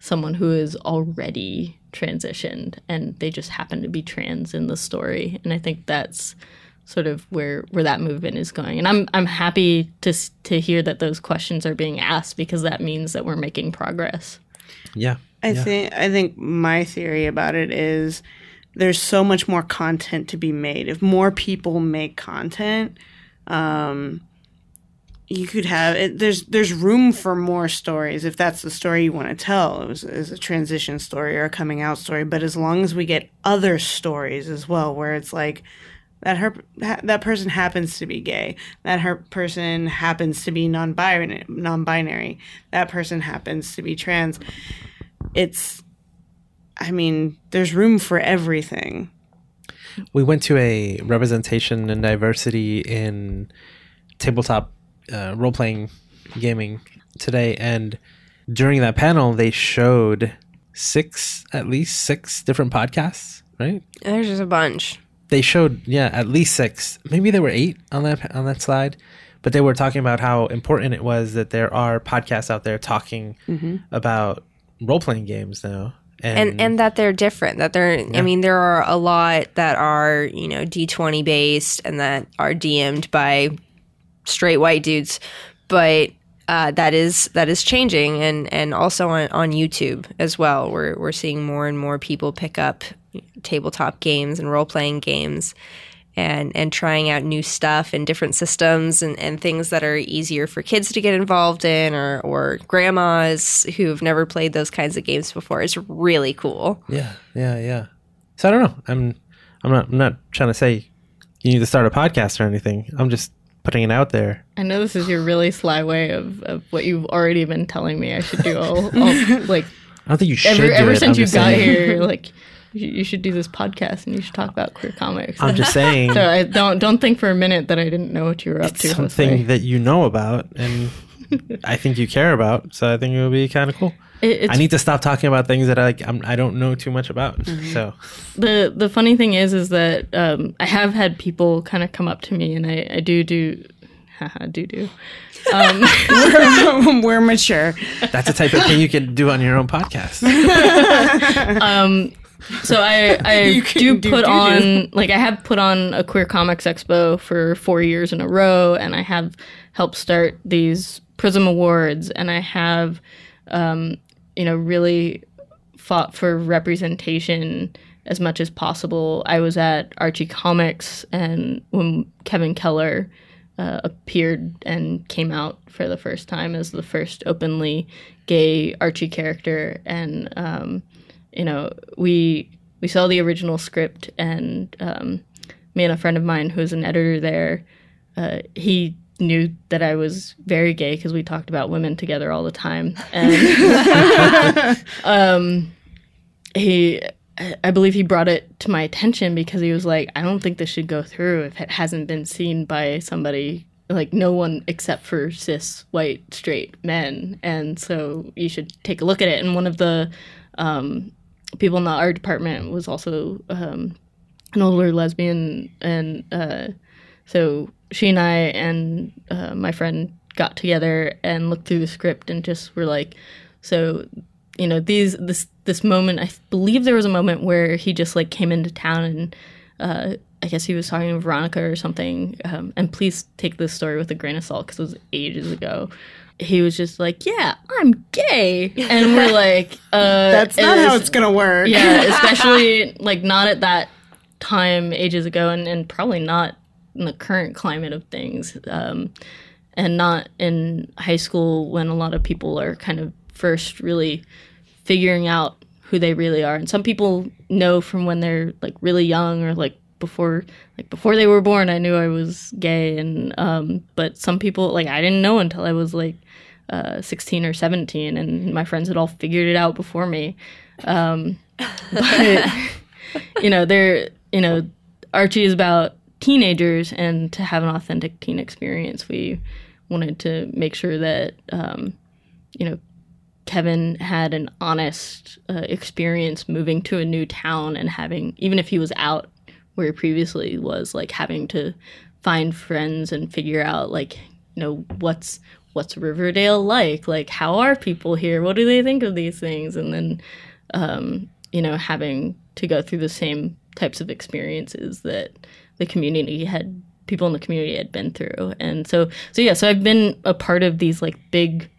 someone who is already transitioned and they just happen to be trans in the story? And i think that's sort of where where that movement is going. And i'm i'm happy to to hear that those questions are being asked because that means that we're making progress.
Yeah
I
Yeah.
think I think my theory about it is there's so much more content to be made. If more people make content, um, you could have it, there's there's room for more stories if that's the story you want to tell. It was is a transition story or a coming out story, but as long as we get other stories as well, where it's like that her ha, that person happens to be gay, that her person happens to be non-binary, non-binary, that person happens to be trans it's i mean there's room for everything.
We went to a representation and diversity in tabletop uh, role-playing gaming today and during that panel they showed six at least six different podcasts right?
There's just a bunch.
they showed yeah at least six. Maybe there were eight on that on that slide but they were talking about how important it was that there are podcasts out there talking about role-playing games now and,
and and that they're different that they're i mean there are a lot that are you know d20 based and that are dm'd by straight white dudes but uh, that is that is changing and and also on, on youtube as well. We're we're seeing more and more people pick up tabletop games and role-playing games and and trying out new stuff and different systems and, and things that are easier for kids to get involved in or or grandmas who've never played those kinds of games before is really cool.
yeah yeah yeah so i don't know i'm i'm not i'm not trying to say you need to start a podcast or anything i'm just putting it out there
i know this is your really sly way of, of what you've already been telling me i should do all, all like
i don't think you should
ever,
do
ever
it.
since
I'm
you got
saying.
here like you, you should do this podcast and you should talk about queer comics
i'm just saying
so I don't don't think for a minute that I didn't know what you were up to.
something
Jose.
that you know about and i think you care about so i think it would be kind of cool
It-
I need to stop talking about things that I I'm, I don't know too much about. Mm-hmm. So
the the funny thing is is that um, I have had people kind of come up to me and I, I do do haha do do um,
we're mature
that's the type of thing you can do on your own podcast.
Um, so I I do
do
put
doo-doo.
on like I have put on a queer comics expo for four years in a row and I have helped start these Prism Awards and I have um, you know really fought for representation as much as possible. I was at Archie Comics and when Kevin Keller uh, appeared and came out for the first time as the first openly gay Archie character, and um, you know we we saw the original script, and um, me and a friend of mine who's an editor there, uh, he knew that I was very gay because we talked about women together all the time, and um, he. I- believe he brought it to my attention because he was like, I don't think this should go through if it hasn't been seen by somebody like no one except for cis white straight men and so you should take a look at it and one of the um, people in the art department was also um, an older lesbian and uh, so she and i and uh, my friend got together and looked through the script and just were like so you know these this this moment i believe there was a moment where he just like came into town and uh, I guess he was talking to Veronica or something. Um, and please take this story with a grain of salt because it was ages ago. He was just like, "Yeah, I'm gay," and we're like, uh,
That's not how it's gonna work.
yeah, especially like not at that time ages ago, and, and probably not in the current climate of things, um, and not in high school when a lot of people are kind of first really figuring out who they really are. And some people know from when they're like really young or like before like before they were born I knew I was gay and um but some people like I didn't know until I was like uh 16 or 17 and my friends had all figured it out before me. Um but you know, they're you know, Archie is about teenagers and to have an authentic teen experience we wanted to make sure that um you know Kevin had an honest uh, experience moving to a new town and having, even if he was out where he previously was, like having to find friends and figure out, like, you know, what's what's Riverdale like? Like, how are people here? What do they think of these things? And then, um, you know, having to go through the same types of experiences that the community had, people in the community had been through. And so, so yeah, so I've been a part of these like big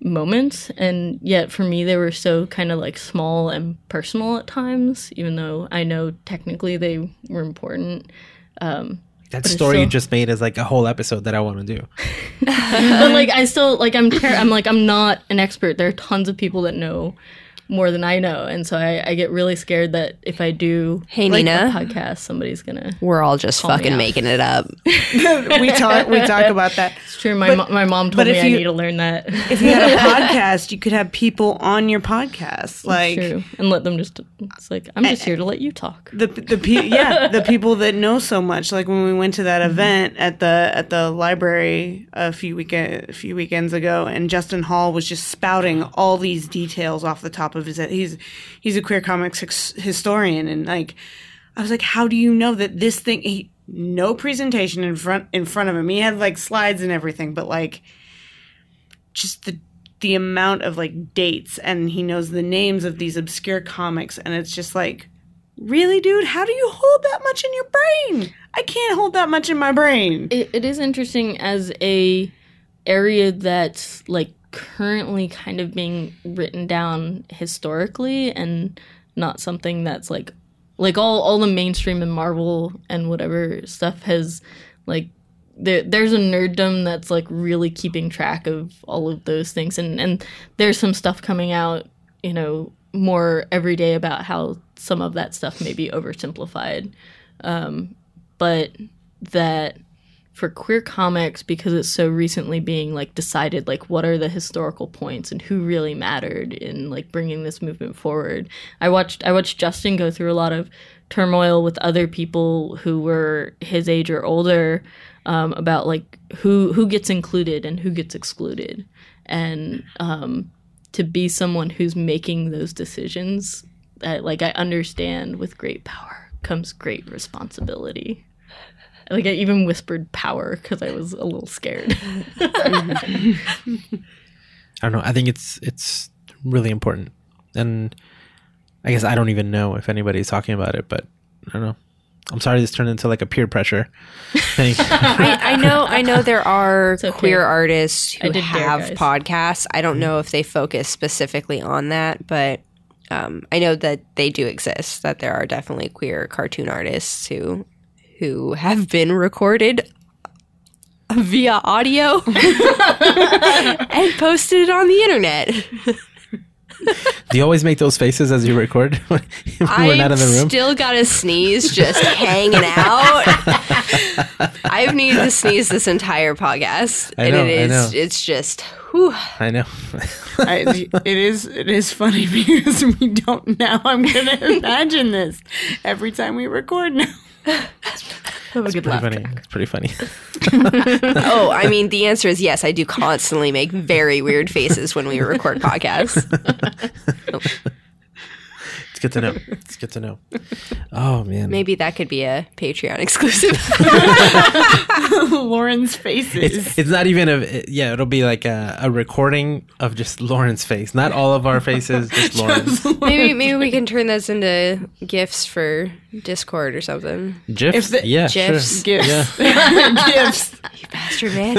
moments and yet for me they were so kind of like small and personal at times even though i know technically they were important um
That story you just made is like a whole episode that I want to do.
but like i still like i'm ter- i'm like i'm not an expert there are tons of people that know more than i know and so i, I get really scared that if i do
Hey,
like,
Nina.
a podcast somebody's gonna
We're all just
Call
fucking making it up.
we talk we talk about that.
it's true my, mo- my mom told me
if
i need to learn that
If you had a podcast, you could have people on your podcast, like
true and let them just it's like i'm just here to let you talk
the the pe- yeah the people that know so much. Like when we went to that mm-hmm. event at the at the library a few weekend a few weekends ago, and Justin Hall was just spouting all these details off the top of his head. He's he's a queer comics his- historian, and like I was like, how do you know that this thing? He, no presentation in front in front of him. He had like slides and everything, but like just the the amount of like dates and he knows the names of these obscure comics and it's just like really dude how do you hold that much in your brain i can't hold that much in my brain
it, it is interesting as a area that's like currently kind of being written down historically and not something that's like like all all the mainstream and Marvel and whatever stuff has like there there's a nerddom that's like really keeping track of all of those things. And and there's some stuff coming out you know more every day about how some of that stuff may be oversimplified. Um but that for queer comics because it's so recently being like decided like what are the historical points and who really mattered in like bringing this movement forward. I watched i watched justin go through a lot of turmoil with other people who were his age or older um, about like who who gets included and who gets excluded. And um, to be someone who's making those decisions that like i understand with great power comes great responsibility like I even whispered power because I was a little scared.
I don't know. I think it's it's really important, and I guess I don't even know if anybody's talking about it, but I don't know. I'm sorry this turned into like a peer pressure thing.
I, I know I know there are
okay.
queer artists
I
who
did dare,
have
guys.
podcasts. I don't know if they focus specifically on that, but um, I know that they do exist. That there are definitely queer cartoon artists who who have been recorded via audio and posted it on the internet.
Do you always make those faces as you record when we're not in the room?
Still got a sneeze just hanging out. I've needed to sneeze this entire podcast,
I
and
know,
it
I
is
know.
it's just whew.
I know.
I, it is it is funny because we don't now i'm gonna imagine this every time we record now
It's pretty funny. It's pretty funny.
Oh, I mean, the answer is yes. I do constantly make very weird faces when we record podcasts.
It's good to know. It's good to know. Oh man.
Maybe that could be a Patreon exclusive.
Lauren's faces.
It's, it's not even a yeah. It'll be like a, a recording of just Lauren's face, not all of our faces, just Lauren's.
Maybe maybe we can turn this into gifts for Discord or something.
GIFs,
If the-
yeah,
GIFs.
sure.
Gifts.
Yeah.
Gifts.
You bastard man.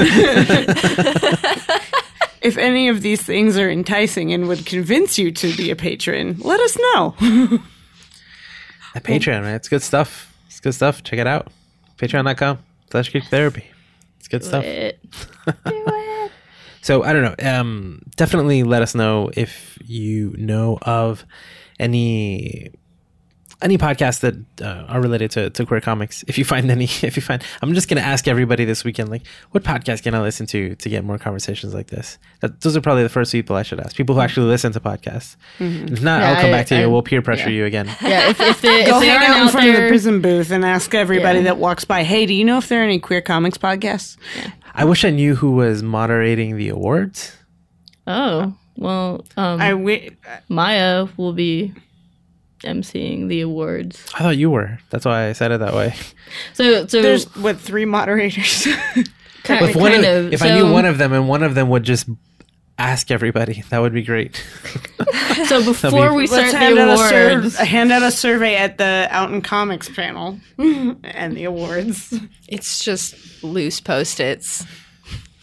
If any of these things are enticing and would convince you to be a patron, let us know.
At Patreon, man, it's good stuff. It's good stuff. Check it out. Patreon.com slash geek therapy. It's good stuff.
Do It-
So I don't know. Um, definitely let us know if you know of any any podcasts that uh, are related to, to queer comics. If you find any, if you find, I'm just gonna ask everybody this weekend, like, what podcast can I listen to to get more conversations like this? That, those are probably the first people I should ask. People who actually listen to podcasts. If not,
Yeah,
I'll come
I-
back to you.
I-
we'll peer pressure
yeah.
you again.
yeah, if, if they,
Go
if they
hang
aren't
out in
out
front of the Prism booth and ask everybody
Yeah.
that walks by, hey, do you know if there are any queer comics podcasts?
I wish I knew who was moderating the awards.
oh well, um,
I wi-
Maia will be emceeing the awards.
I thought you were. That's why I said it that way.
So, so
there's, what, three moderators?
kind,
If, one
kind of.
if
so,
I knew one of them and one of them would just ask everybody, that would be great.
so before we start the
hand out, a sur-
awards,
hand out a survey at the Out in Comics panel and the awards.
It's just loose post-its.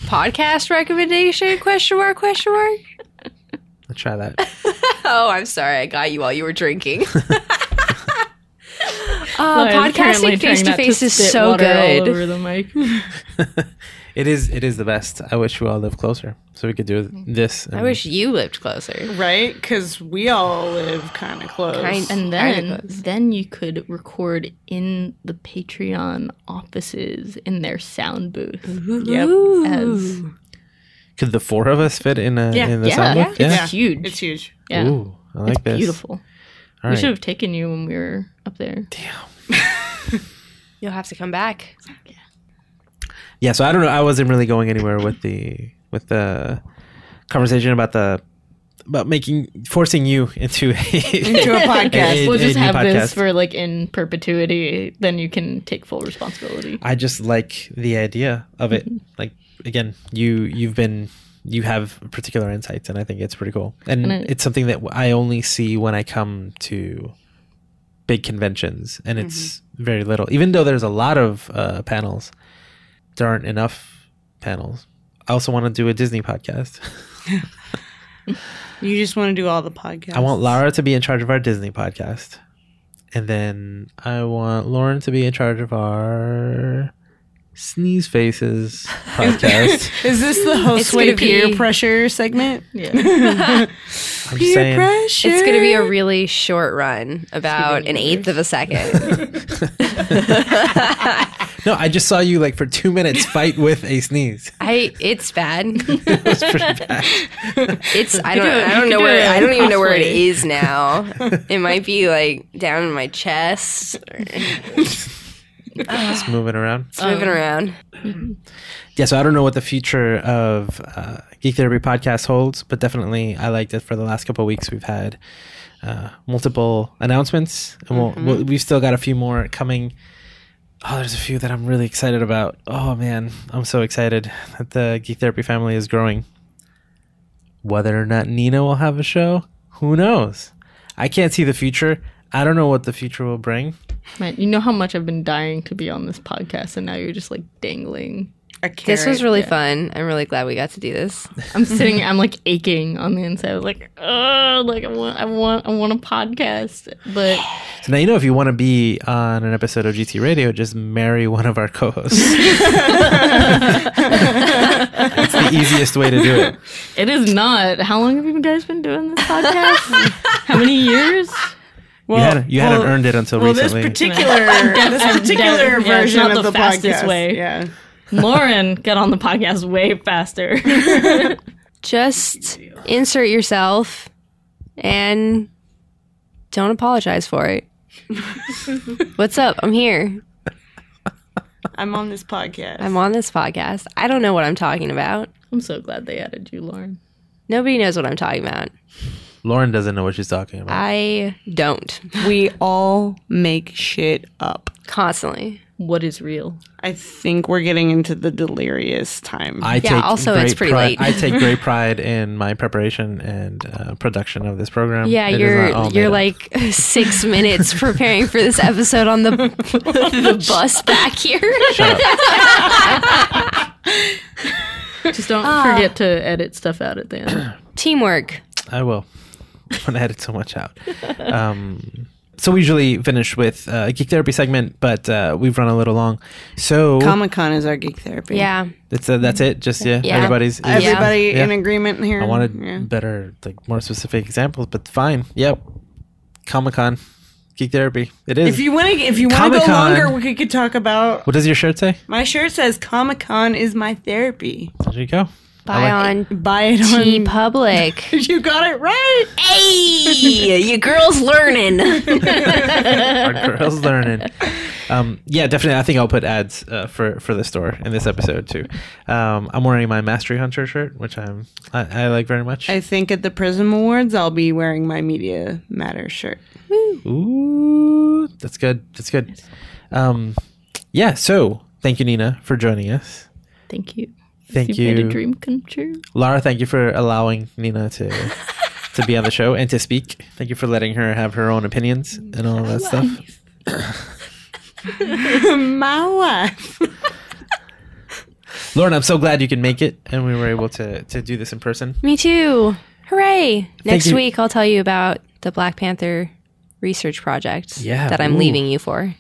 Podcast recommendation? Question mark? Question mark?
Let's try that.
Oh, I'm sorry. I got you while you were drinking. uh,
I'm
podcasting face to face is so good.
over the mic.
It is. It is the best. I wish we all lived closer so we could do this.
I wish you lived closer.
Right? Because we all live kind of close.
Kind-
And then,
close.
then you could record in the Patreon offices in their sound booth.
Yep.
As
Could the four of us fit in a
Yeah.
in the
yeah,
sound
yeah,
booth?
it's
Yeah.
huge.
It's huge.
yeah,
Ooh, I like
it's
this.
beautiful.
All
We
right.
should have taken you when we were up there. Damn.
You'll have to come back.
Yeah. So I don't know. I wasn't really going anywhere with the with the conversation about the about making forcing you into a
Into a podcast.
a-
We'll
a
just
new
have this for like in perpetuity. Then you can take full responsibility.
I just like the idea of it. Mm-hmm. Like again, you you've been you have particular insights, and I think it's pretty cool. And,
And it-
it's something that I only see when I come to big conventions, and it's very little. Even though there's a lot of uh, panels, there aren't enough panels. I also want to do a Disney podcast.
You just want to do all the podcasts.
I want Lara to be in charge of our Disney podcast, and then I want Lauren to be in charge of our Sneeze Faces podcast.
Is this the
It's
Josue
gonna
peer
be-
pressure segment?
Yeah.
I'm
Peer
saying.
pressure.
It's going to be a really short run, about an eighth of a second.
No, I just saw you like for two minutes fight with a sneeze.
I it's bad.
It was pretty bad.
It's I don't
do
I don't know
do
where
it
I don't even know where it
cosplay.
is now. It might be like down in my chest. Or-
Just moving around.
It's moving around.
Yeah, so I don't know what the future of uh, Geek Therapy podcast holds, but definitely I liked it for the last couple of weeks. We've had uh, multiple announcements, and we'll, we'll, we've still got a few more coming. Oh, there's a few that I'm really excited about. Oh man, I'm so excited that the Geek Therapy family is growing. Whether or not Nina will have a show, who knows? I can't see the future. I don't know what the future will bring.
Man, you know how much I've been dying to be on this podcast, and now you're just like dangling.
A
This was
carrot.
really fun. I'm really glad we got to do this.
I'm sitting, I'm like aching on the inside, like, oh, like I want, I want, I want a podcast, but
So now you know if you want to be on an episode of GT Radio, just marry one of our co-hosts. It's the easiest way to do it.
it is not. How long have you guys been doing this podcast? how many years?
You had you hadn't earned it until
Well, this
recently.
particular this
I'm
particular.
Yeah,
version of
the
the,
fastest
podcast.
way.
Yeah.
Lauren got on the podcast way faster.
Just insert yourself and don't apologize for it. What's up? I'm here.
I'm on this podcast.
I'm on this podcast. I don't know what I'm talking about.
I'm so glad they added you, Lauren.
Nobody knows what I'm talking about.
Lauren doesn't know what she's talking about.
I don't
we all make shit up.
constantly.
what is real.
I think we're getting into the delirious time.
I
Yeah,
take
also,
great
it's pretty
pride,
late.
I take great pride in my preparation and uh, production of this program.
Yeah,
It is
you're you're
made up.
like six minutes preparing for this episode on the the bus back here.
Just don't
Ah.
forget to edit stuff out at the end.
Teamwork.
I will. I'm gonna edit so much out. Um, so we usually finish with uh, a geek therapy segment, but uh, we've run a little long. So
Comic Con is our geek therapy.
Yeah.
that's uh, that's it. Just yeah,
Yeah.
everybody's. is-
Everybody
Yeah.
in agreement here.
I wanted
Yeah.
better, like more specific examples, but fine. Yep, Comic Con, geek therapy. It is.
If you want to, if you want to go longer, we could talk about.
what does your shirt say?
My shirt says Comic Con is my therapy.
There you go.
Buy on
Buy it
T
on.
Public.
You got it right.
hey, you girls learning.
Our girls learning. Um, yeah, definitely. I think I'll put ads uh, for for the store in this episode too. Um, I'm wearing my Mastery Hunter shirt, which I'm I, I like very much.
I think at the Prism Awards, I'll be wearing my Media Matters shirt.
Ooh, that's good. That's good. Um, yeah. So thank you, Nina, for joining us.
Thank you.
Thank
you. Made a dream come true.
Lara, thank you for allowing Nina to to be on the show and to speak. Thank you for letting her have her own opinions and all that stuff.
my wife.
Lauren, I'm so glad you can make it and we were able to to do this in person.
Me too. Hooray. Next
you.
week I'll tell you about the Black Panther research project
Yeah,
that I'm
ooh.
leaving you for.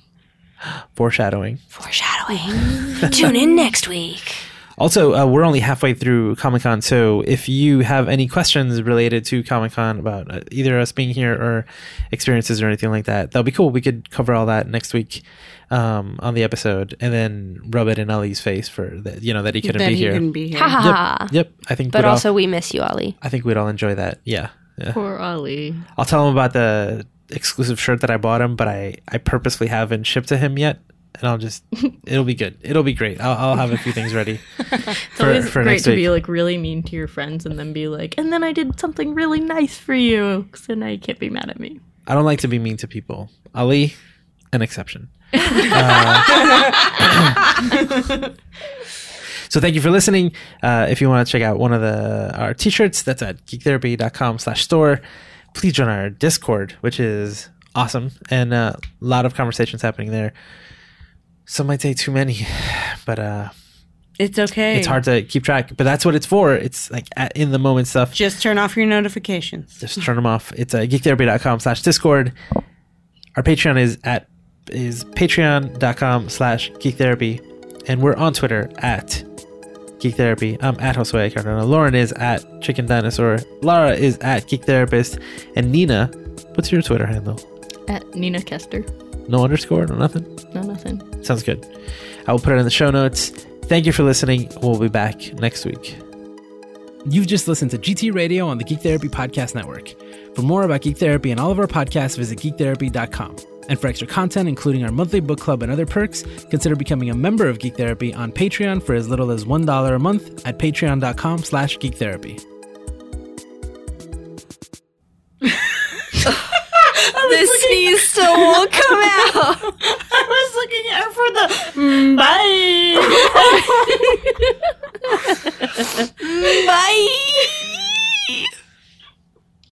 Foreshadowing.
Foreshadowing. Tune in next week.
Also, uh, we're only halfway through Comic Con, so if you have any questions related to Comic Con about uh, either us being here or experiences or anything like that, that'll be cool. We could cover all that next week um, on the episode, and then rub it in Ali's face for the, you know that he couldn't
That
be
he
here.
couldn't be here.
Ha ha ha.
Yep, yep. I think,
But
we'd all-
also, we miss you, Ali.
I think we'd all enjoy that. Yeah, yeah.
Poor Ali.
I'll tell him about the exclusive shirt that I bought him, but I I purposely haven't shipped to him yet. And I'll just, it'll be good. It'll be great. I'll, I'll have a few things ready
It's
for,
always
for
great
next
to
week.
be like really mean to your friends and then be like, and then I did something really nice for you. So now you can't be mad at me.
I don't like to be mean to people. Ali, an exception. Uh, so thank you for listening. Uh, if you want to check out one of the our t-shirts, that's at geektherapy.com slash store. Please join our Discord, which is awesome. And uh, a lot of conversations happening there. Some might say too many, but uh,
It's okay.
it's hard to keep track. But that's what it's for. It's like at, in the moment stuff.
Just turn off your notifications.
just turn them off. It's uh, geektherapy.com slash discord. Our Patreon is at is patreon.com slash geektherapy. And we're on Twitter at Geek Therapy. I'm at Josue Cardona. Lauren is at Chicken Dinosaur. Lara is at Geek Therapist. And Nina, what's your Twitter handle?
At Nina Kester.
No underscore? No nothing?
No, nothing.
Sounds good. I will put it in the show notes. Thank you for listening. We'll be back next week.
You've just listened to GT Radio on the Geek Therapy Podcast Network. For more about Geek Therapy and all of our podcasts, visit geektherapy.com. And for extra content, including our monthly book club and other perks, consider becoming a member of Geek Therapy on Patreon for as little as $1 a month at patreon.com slash geektherapy.
the sneeze still won't come out.
I was looking out for the mm, bye. bye.